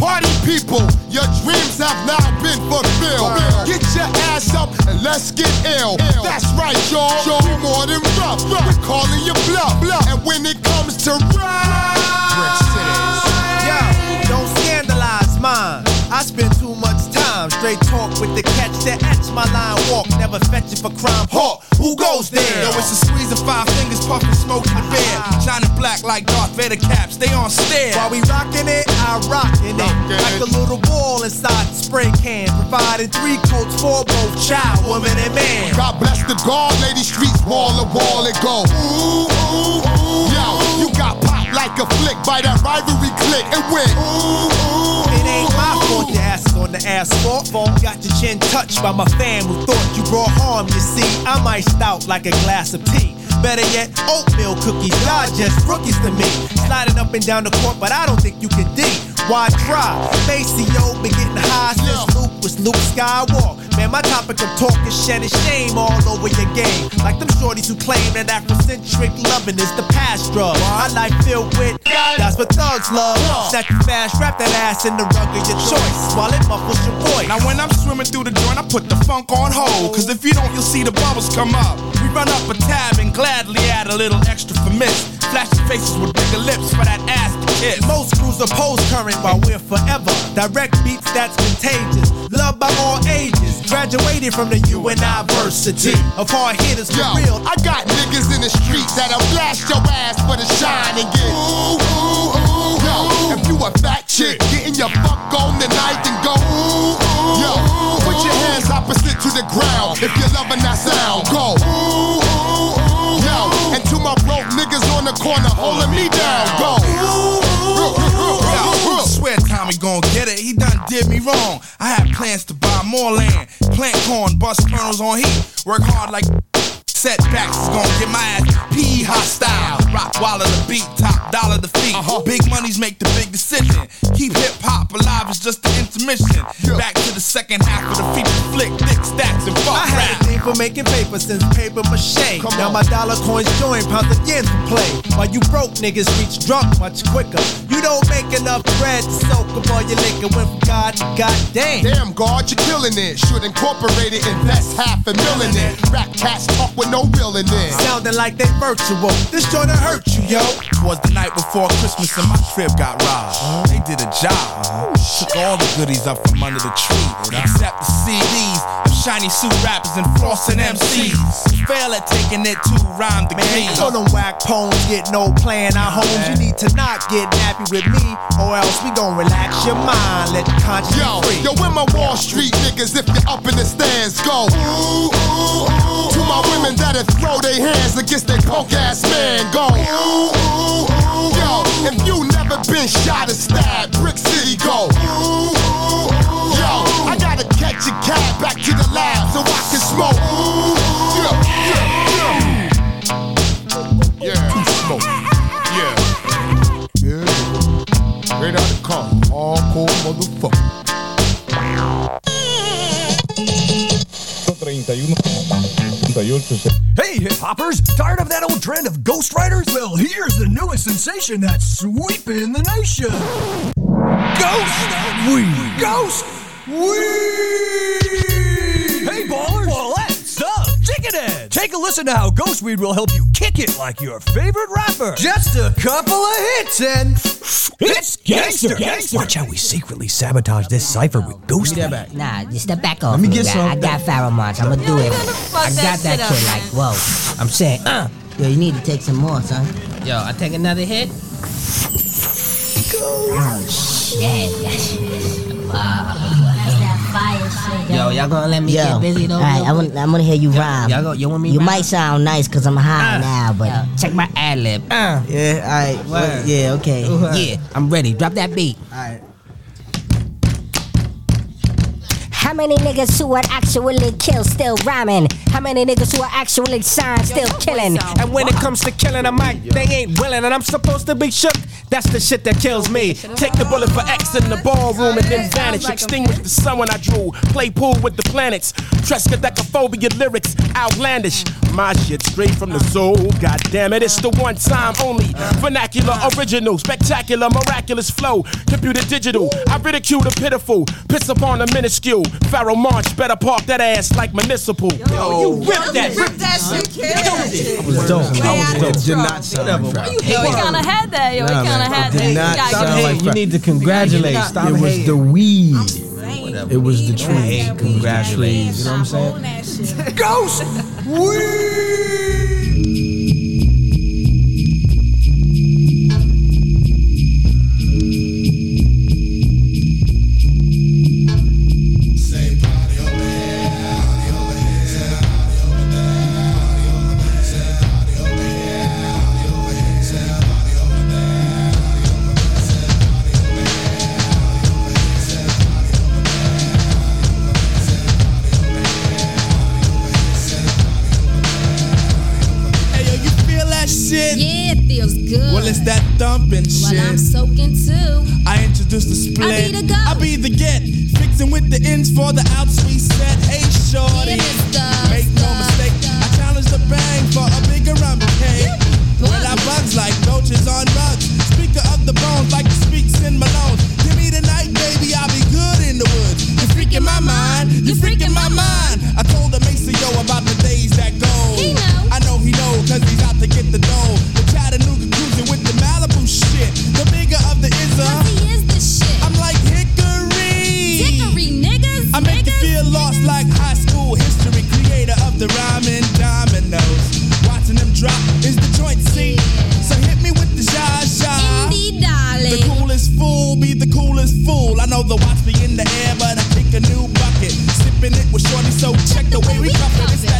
Party people, your dreams have now been fulfilled. Get your ass up and let's get ill. That's right, y'all. You're more than rough. We're calling you bluff. And when it comes to rap, Yo, don't scandalize mine. I spend too much time straight talk with the catch that etch my line walk. Never fetch it for crime. Hawk, who goes there? Yo, it's a squeeze of five fingers, puffing smoke in the bed. Shining black like Darth Vader caps, they on stare. While we rockin' it, I rockin' it. Like a little ball inside the spray can. Providing three coats for both child, woman, and man. God bless the guard, lady streets wall to wall and go. Ooh, ooh, ooh. Yo, you got popped like a flick by that rivalry click and went. Ooh, your ass on the asphalt. Got your chin touched by my fam who thought you brought harm. You see, I'm iced out like a glass of tea. Better yet, oatmeal cookies. Y'all just rookies to me. Sliding up and down the court, but I don't think you can D. Why try? Maceo been getting high since Luke was Luke Skywalker. Man, my topic of talk is shedding shame all over your game. Like them shorties who claim that Afrocentric loving is the past drug. My life filled with that's what thugs love. Snatch you fast, wrap that ass in the rug of your choice while it muffles your voice. Now when I'm swimming through the joint, I put the funk on hold. Cause if you don't, you'll see the bubbles come up. Run up a tab and gladly add a little extra for miss. Flashing faces with bigger lips for that ass to kiss. Most crews oppose current while we're forever. Direct beats that's contagious. Loved by all ages. Graduated from the university of hard hitters for Yo, real. I got niggas in the streets that'll blast your ass for the shine and get ooh, ooh, ooh. Yo, if you a fat chick, getting your fuck on tonight and go ooh, ooh. Yo, put your hands opposite to the ground if you're loving that sound. Go. Yo, and to my broke niggas on the corner holding me down. Go Yo, swear Tommy gon' get it. He done did me wrong. I had plans to buy more land, plant corn, bust kernels on heat, work hard like setbacks is gon' get my ass P hostile. Rock wallet the beat, top dollar the feet. Uh-huh. Big money's make the big decision. Keep hip hop alive, it's just the intermission. Back to the second half of the feature flick, thick stacks and fuck I had rap. a thing for making paper since paper mache. now my dollar coins join pounds again to play. While you broke niggas reach drunk much quicker. You don't make enough bread to soak up all your liquor. Went from God to goddamn. Damn, God, you're killing it. Should incorporate it, invest half a million in it. Rap cats talk with no real in it. Sounding like they virtual. This joint hurt you, yo. Was the night before Christmas and my crib got robbed. They did a job. Took all the goodies up from under the tree, except the CDs of shiny suit rappers and flossing MCs. Fail at taking it to rhyme the Man, key. so them whack poems get no plan. Our homes, you need to not get nappy with me, or else we gon' relax your mind, let your conscience Yo, be free. yo, where my Wall Street niggas if you're up in the stands go? Ooh, ooh, ooh. To my women that'll throw their hands against their punk ass man, go. Ooh, ooh, ooh. Yo, if you never been shot or stabbed, Brick City go. Ooh, ooh, ooh. Yo, I gotta catch a cab back to the lab so I can smoke. Ooh, yeah, yeah, yeah. Yeah. Two smoke. Yeah. Yeah. Straight out the car. Hardcore motherfucker. Hey, hip hoppers! Tired of that old trend of ghostwriters? Well, here's the newest sensation that's sweeping the nation. Ghost Weed. Ghost Weed. Take a listen to how Ghost Weed will help you kick it like your favorite rapper. Just a couple of hits and it's gangster. Gangster. Watch how we secretly sabotage this cipher with Ghost Weed. Nah, you step back off. Let me me, get some. I got pheromones. I'm gonna do it. I got that shit up, shit like whoa. I'm saying, uh, yo, you need to take some more, son. Yo, I take another hit. Oh shit, Yo, y'all gonna let me Yo, get busy though? alright, real I want- quick? I wanna hear you rhyme. Y'all go, you want me? You rhyme? might sound nice because I'm high Uh, now, but check my ad lib. Uh, yeah, alright, Word. yeah, okay. yeah, I'm ready. Drop that beat. Alright. How many niggas who would actually kill still rhyming? How many niggas who are actually signed still killing? And when it comes to killing a mic, they ain't willing, and I'm supposed to be shook. That's the shit that kills me. Take the bullet for X in the ballroom and then vanish. Extinguish the sun when I drew. Play pool with the planets. Triskaidekaphobia lyrics, outlandish. My shit straight from the soul. God damn it, it's the one time only. Vernacular, original, spectacular, miraculous flow. Computer digital. I ridicule the pitiful. Piss upon the minuscule. Pharaoh March, better park that ass like municipal. Yo, you ripped that. Rip that shit, kid. I was dope. I was dope. Did not sound like You Fab. he kind of had that, yo. He Nah, kind of man, had did that. You not gotta sound like You need to congratulate. Stop it was hating. the weed. It was the tree. Congratulations. You know what I'm saying? Ghost! thumping shit. Well, I'm soaking too. I introduced the split. I be the go. I be the get. Fixing with the ends for the outs we set. Hey, shorty. Make no mistake. I challenge the bang for a bigger rum cake. Well, I bugs like roaches on rugs. Speaker of the bones like the speaks in Malone. Give me the night, baby. I'll be good in the woods. You're freaking my mind. You're freaking my mind. I told the Mesa yo about the days know the watch be in the air, but I pick a new bucket. Sipping it with shorty, so check the way we cup it.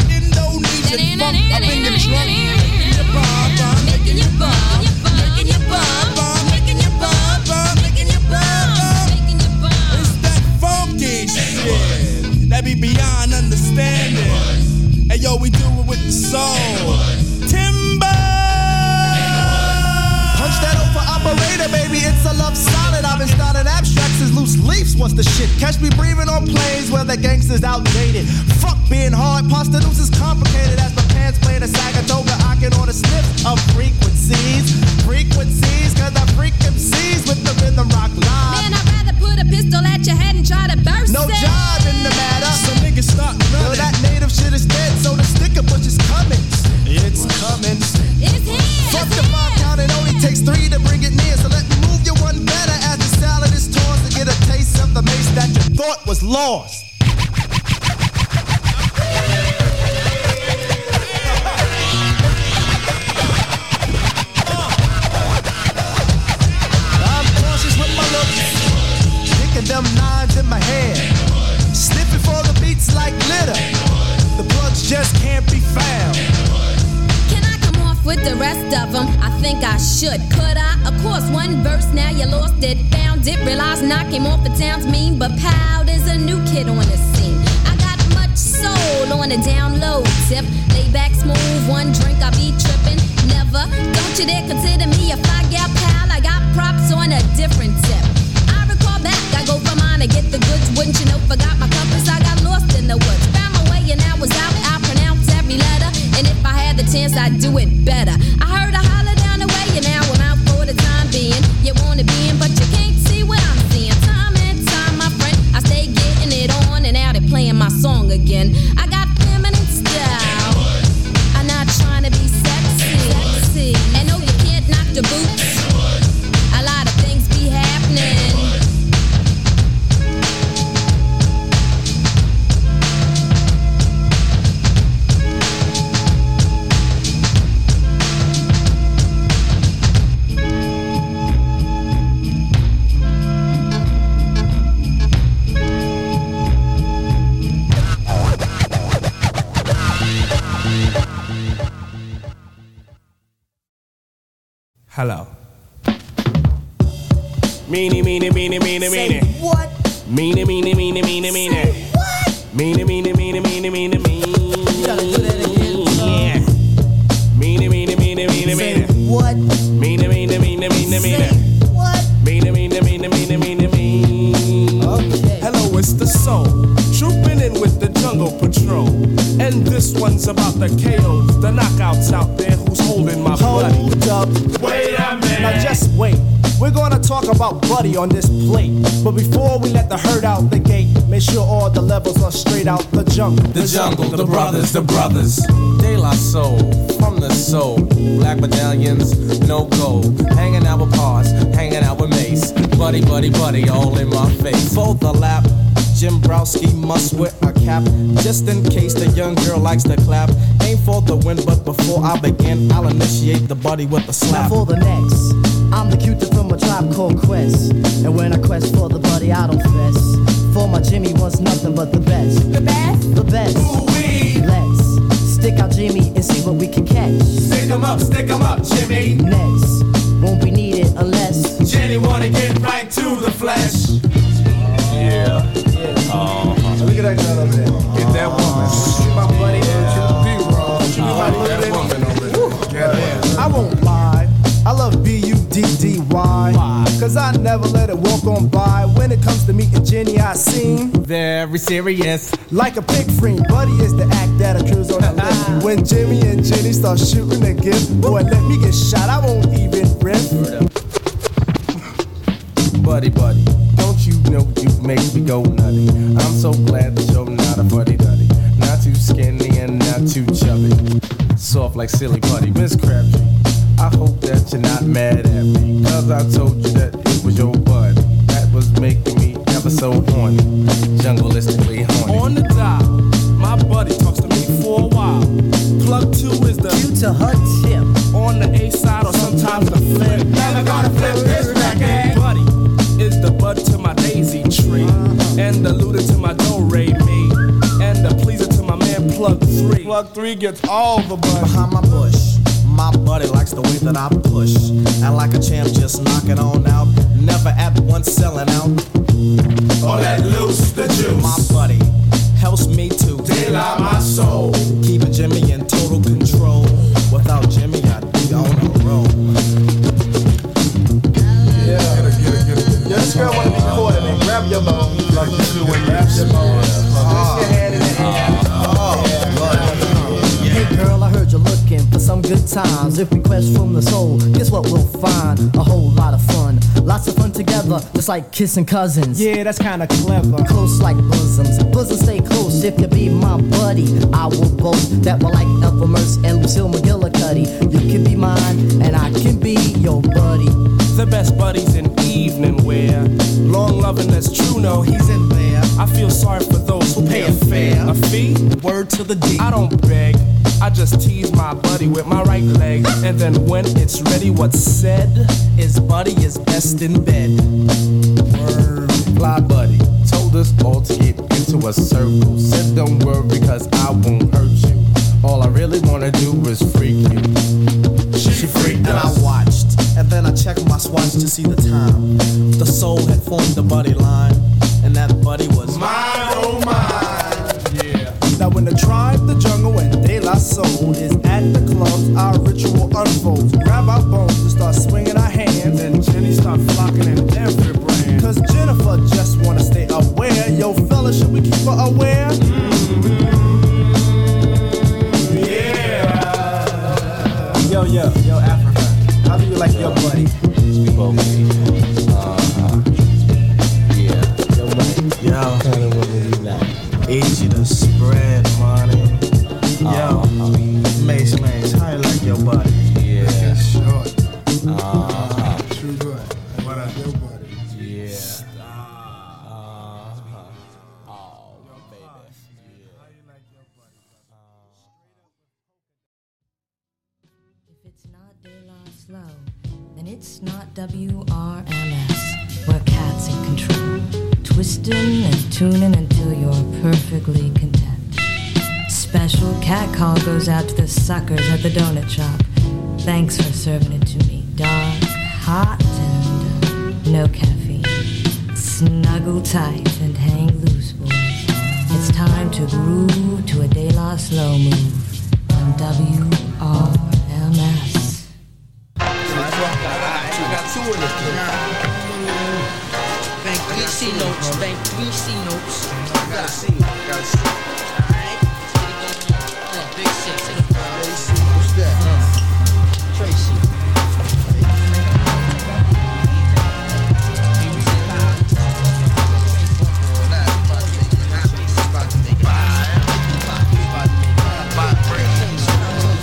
What's the shit? Catch me breathing on planes where the gangsters outdated. Fuck being hard. Pasta noose is complicated as my pants play the Sagatoga. I can order sniffs of frequencies. Frequencies, cause I freak MCs with the rhythm rock live. Man, I'd rather put a pistol at your head and try to burst No it. job in the matter. Some niggas start Yo, running. that native shit is dead, so the sticker bush is coming. It's coming. It's here. Fuck the five count, it only takes three to bring it near. So let me move you one better as to get a taste of the mace that you thought was lost. I'm cautious with my looks, picking them nines in my hair, sniffing for the beats like glitter. The plugs just can't be found. With the rest of them? I think I should. Could I? Of course, one verse, now you lost it. Found it, realized knock him off. the town's mean, but Pow, there's a new kid on the scene. I got much soul on a download tip. Lay back smooth, one drink, I be tripping. Never, don't you dare consider me a fly gal pal. I got props on a different tip. I recall back, I go for mine to get the goods. Wouldn't you know, forgot my compass, I got lost in the woods. Found my way and I was out, Pronounced every letter. And if I had the chance, I'd do it better. I heard a holler down the way, and now I'm out for the time being. You wanna be in, but you can't see what I'm seeing. Time and time, my friend, I stay getting it on and out and playing my song again. I Hello. Meanie, meanie, meanie, meanie, meanie. What? Meanie, meanie, meanie, meanie, meanie. Meanie, meanie, meanie, meanie, meanie, meanie. You gotta do that again. Meanie, meanie, meanie, meanie, meanie. What? Meanie, meanie, meanie, meanie, meanie. What? Meanie, meanie, meanie, meanie, meanie, meanie. Hello, it's the soul. Trooping in with the jungle patrol. And this one's about the KOs, the knockouts out there Hold up. Wait a minute. Now just wait. We're gonna talk about Buddy on this plate. But before we let the herd out the gate, make sure all the levels are straight out the jungle. The jungle, the brothers, the brothers. De La Soul, from the soul. Black medallions, no gold. Hanging out with Pars, hanging out with Mace. Buddy, buddy, buddy, all in my face. Fold the lap. Jimbrowski must wear a cap just in case the young girl likes to clap. Aim for the win, but before I begin, I'll initiate the buddy with a Now slap. for the next, I'm the cutie from a tribe called Quest. And when I quest for the body, I don't fess. For my Jimmy wants nothing but the best. The best? The best. Let's stick out Jimmy and see what we can catch. Stick 'em up, stick 'em up, Jimmy. Next, won't be needed unless Jenny wanna get right to the flesh. Yeah. Uh-huh. Look at that girl over there. Get that woman. Cause I never let it walk on by. When it comes to meeting Jenny, I seem very serious. Like a pig friend. Buddy is the act that accrues on the list. When Jimmy and Jenny start shooting a gift, boy, let me get shot. I won't even riff. Buddy, buddy, don't you know you make me go nutty? I'm so glad that you're not a buddy duddy. Not too skinny and not too chubby. Soft like silly putty, Miss Crabtree. I hope that you're not mad at me. Cause I told you that it was your buddy. That was making me ever so horny. Jungleistically horny. On the dial, my buddy talks to me for a while. Plug two is the Q to her tip. On the A side or sometimes the flip. Never gonna flip this record. Buddy is the bud to my daisy tree. And the looter to my do re me. And the pleaser to my man plug three. Plug three gets all the buddy. Behind my bush. My buddy likes the way that I push. And like a champ, just knock it on out. Never at once selling out. Or let loose the juice. My buddy helps me to daylight my soul. Keeping Jimmy in total control. Without Jimmy, I'd be on the road. Yeah. Yo, this girl wanna be caught coordinated. Grab your bone. Like you do when you grab your bone. Good times. If we quest from the soul, guess what we'll find? A whole lot of fun. Lots of fun together, just like kissing cousins. Yeah, that's kinda clever. Close like bosoms. Bosoms stay close if you be my buddy. I will boast that we're like Ethel Mertz and Lucille McGillicuddy. You can be mine, and I can be your buddy. The best buddies in evening wear. Long loving that's true, no, he's in there. I feel sorry for those who pay a fare. A fee? Word to the D. I don't beg. I just tease my buddy with my right leg. And then when it's ready, what's said is buddy is best in bed. Word. Fly buddy told us all to get into a circle. Said don't worry because I won't hurt you. All I really wanna do is freak you. She freaked And I watched, and then I checked my swatch to see the time. The soul had formed the buddy line, and that buddy was mine. Oh mine. Now when the tribe, the jungle, and De La Soul is at the clubs, our ritual unfolds. Grab our bones and start swinging our hands. And Jenny start flocking in every brand. Cause Jennifer just wanna stay aware. Yo, fella, should we keep her aware? And tuning until you're perfectly content. Special cat call goes out to the suckers at the donut shop. Thanks for serving it to me. Dark, hot, and no caffeine. Snuggle tight and hang loose, boys. It's time to groove to a De La Slow move on WRMS. C notes, bank three C notes. Gotta see, gotta see. Alright, big six. What's that? Uh, Tracy.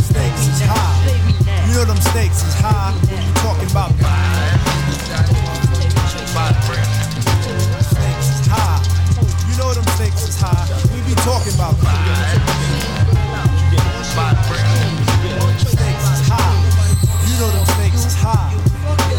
Stakes is high. You know them stakes is high. Talking about. You know them stakes is high.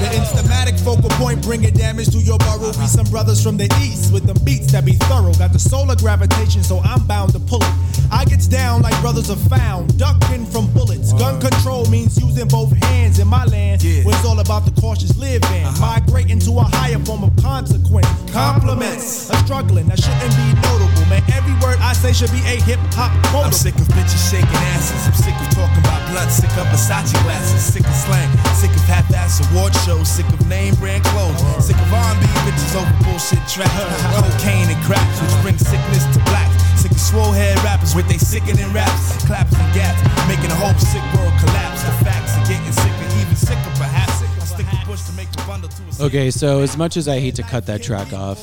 The instamatic focal point bringing damage to your burrow. Be some brothers from the east with them beats that be thorough. Got the solar gravitation, so I'm bound to pull it. I gets down like brothers are found, ducking from bullets. Gun control means using both hands in my land. Yeah. Where it's all about the cautious living. Migrating to a higher form of consequence. Compliments. A struggling that shouldn't be notable. Man, every word I say should be a hip hop quote. I'm sick of bitches shaking asses. I'm sick of talking about blood. Sick of Versace glasses. Sick of slang. Sick of half-ass award shows. Sick of name brand clothes. Sick of R&B bitches over bullshit tracks. Cocaine and cracks, which brings sickness to black. Sick of swole head rappers with they sickening raps, claps and gaps, making the whole sick world collapse. The facts are getting sicker, even sicker perhaps. I stick the bush to make the bundle to a Okay, so as much as I hate to cut that track off,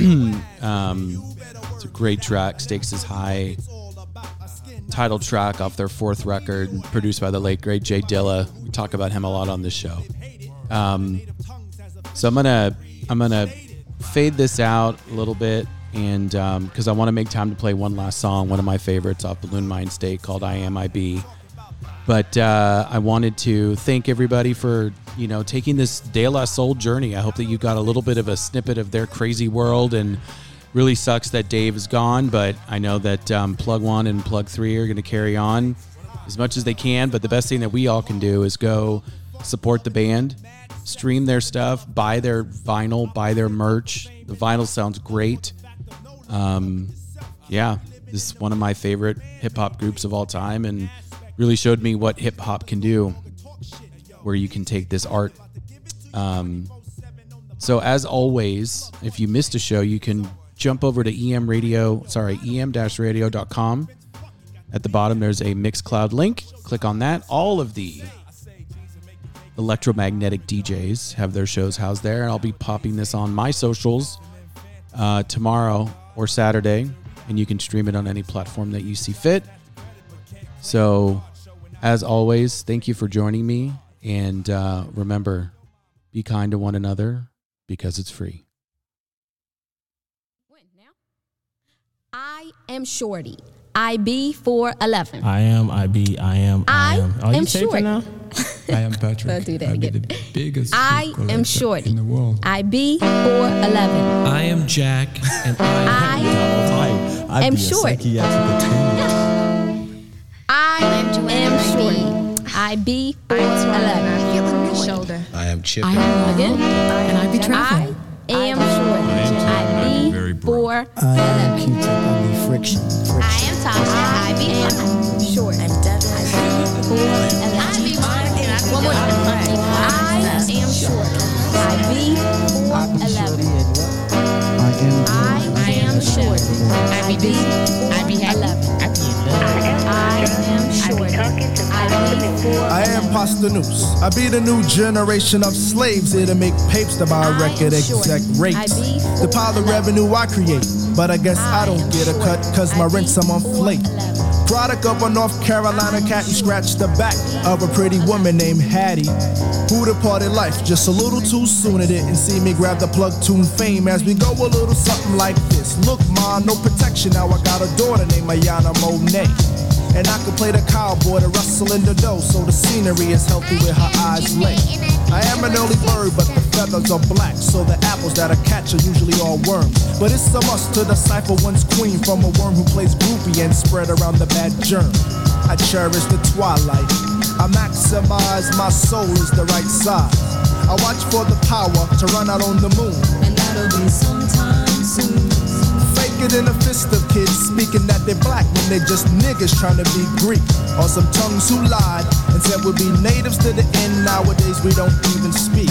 um, it's a great track. Stakes is high. Title track off their fourth record, produced by the late great J Dilla. We talk about him a lot on this show. Um, so I'm gonna I'm gonna fade this out a little bit, and because I want to make time to play one last song, one of my favorites off Buhloone Mind State called "I Am I Be." But uh, I wanted to thank everybody for you know taking this De La Soul journey. I hope that you got a little bit of a snippet of their crazy world, and really sucks that Dave is gone. But I know that um, Plug One and Plug Three are going to carry on as much as they can. But the best thing that we all can do is go support the band, stream their stuff, buy their vinyl, buy their merch. The vinyl sounds great. Um, yeah, this is one of my favorite hip hop groups of all time, and really showed me what hip hop can do, where you can take this art. Um, so as always, if you missed a show, you can jump over to em radio, sorry, em-radio.com. At the bottom, there's a Mixcloud link. Click on that. All of the electromagnetic DJs have their shows housed there, and I'll be popping this on my socials uh, tomorrow or Saturday, and you can stream it on any platform that you see fit. So, as always, thank you for joining me, and uh, remember, be kind to one another because it's free. I am Shorty. IB 411. I am, I be, I am, I, I am. Are you am taping short. now? I am Patrick. I'll do that I be again. the biggest I am Shorty. in the world. IB 411. I am Jack, and I am I am Shorty. I am Shorty. IB 411. Shoulder. I am Chip. I am Again. And I be traveling. I am Shorty. IB 411. I am Q-tip, I be friction. I am Tasha. I be short. I'm Devin. I be One more time. I am short. I be four eleven. I am short. I be I be eleven. I am short. I be four. I. I be the new generation of slaves here to make papes to buy record exec rates. The pile of revenue I create, but I guess I don't get a cut cause my rents I'm on flake. Product of a North Carolina cat who scratched the back of a pretty woman named Hattie. Who departed life just a little too soon. It didn't see me grab the plug tune fame as we go a little something like this. Look, ma, no protection. Now I got a daughter named Ayana Monet. And I can play the cowboy to rustle in the dough, so the scenery is healthy where her eyes lay. I am an early bird, but the feathers are black, so the apples that I catch are usually all worms. But it's a must to decipher one's queen from a worm who plays groupie and spread around the bad germ. I cherish the twilight. I maximize my soul is the right size. I watch for the power to run out on the moon. And that'll be sometime soon. Thicker than a fist of kids speaking that they're black when they're just niggas trying to be Greek. Or some tongues who lied and said we'll be natives to the end. Nowadays we don't even speak.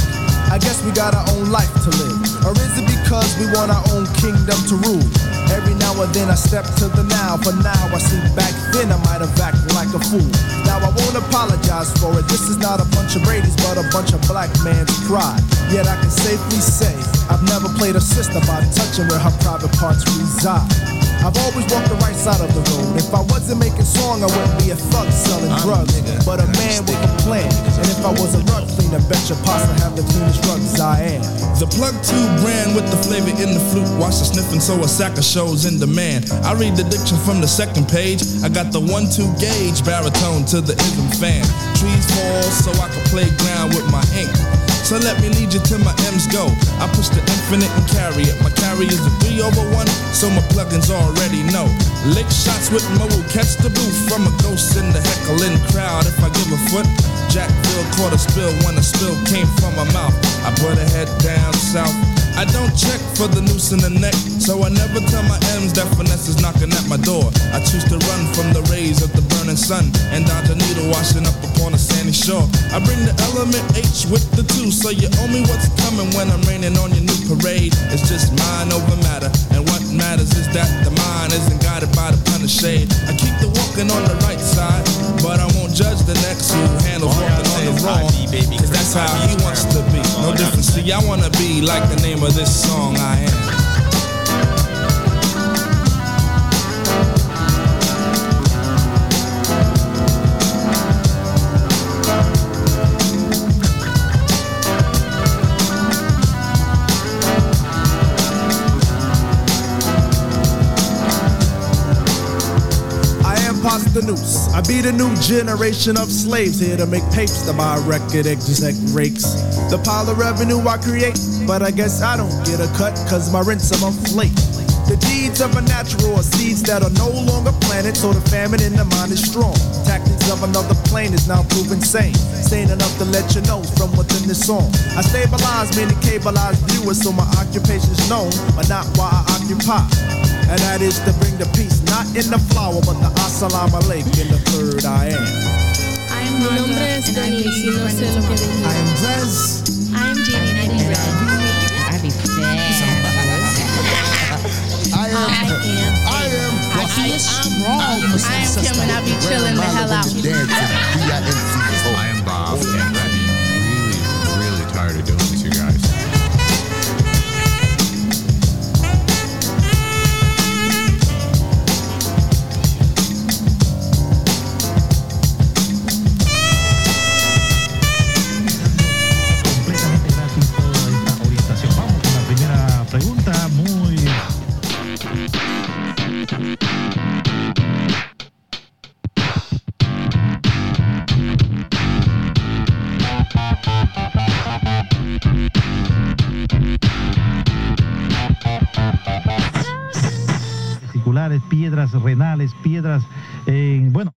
I guess we got our own life to live. Or is it because we want our own kingdom to rule? Every now and then I step to the now, but now I see back then I might have acted like a fool. Now I won't apologize for it. This is not a bunch of Brady's, but a bunch of black man's pride. Yet I can safely say I've never played a sister by touching where her private parts reside. I've always walked the right side of the road. If I wasn't making song, I wouldn't be a thug selling drugs, but a man with a plan. And if I was a rug cleaner, bet your pasta have the cleanest rugs I am. The plug tube brand with the flavor in the flute. Watch the sniffing, so a sack of shows in demand. I read the diction from the second page. I got the one-two gauge baritone to the ism fan. Trees fall so I can play ground with my ink. So let me lead you to my M's go. I push the infinite and carry it. My carry is a three over one, so my plugins already know. Lick shots with my woo, catch the booth from a ghost in the heckling crowd. If I give a foot, Jackville caught a spill when a spill came from my mouth. I put a head down south. I don't check for the noose in the neck, so I never tell my M's that finesse is knocking at my door. I choose to run from the rays of the burning sun and dodge a needle washing up upon a sandy shore. I bring the element H with the two, so you owe me what's coming when I'm raining on your new parade. It's just mind over matter, and what matters is that the mind isn't guided by the of shade. I keep the walking on the right side, but I won't judge the next who handles walking on the wrong. Cause that's how he wants to be. No difference. See, I wanna be like the name of this song I am. Noose. I be the new generation of slaves here to make tapes to buy record exec rakes. The pile of revenue I create, but I guess I don't get a cut cause my rent's a month late. The deeds of a natural are seeds that are no longer planted, so the famine in the mind is strong. Tactics of another plane is now proven sane. Sane enough to let you know from within the song. I stabilize many cableized viewers, so my occupation's known, but not why I occupy. And that is to bring the peace, not in the flower, but the assalamu alaikum in the third I am. Mi nombre es Denise y no sé lo que dije. I am Brez. I am Jenny and I be red. I be I am. I am. I am. I be strong. I am Kim and I be chilling the hell out. I am Bob, oh. Piedras renales, piedras, eh, bueno.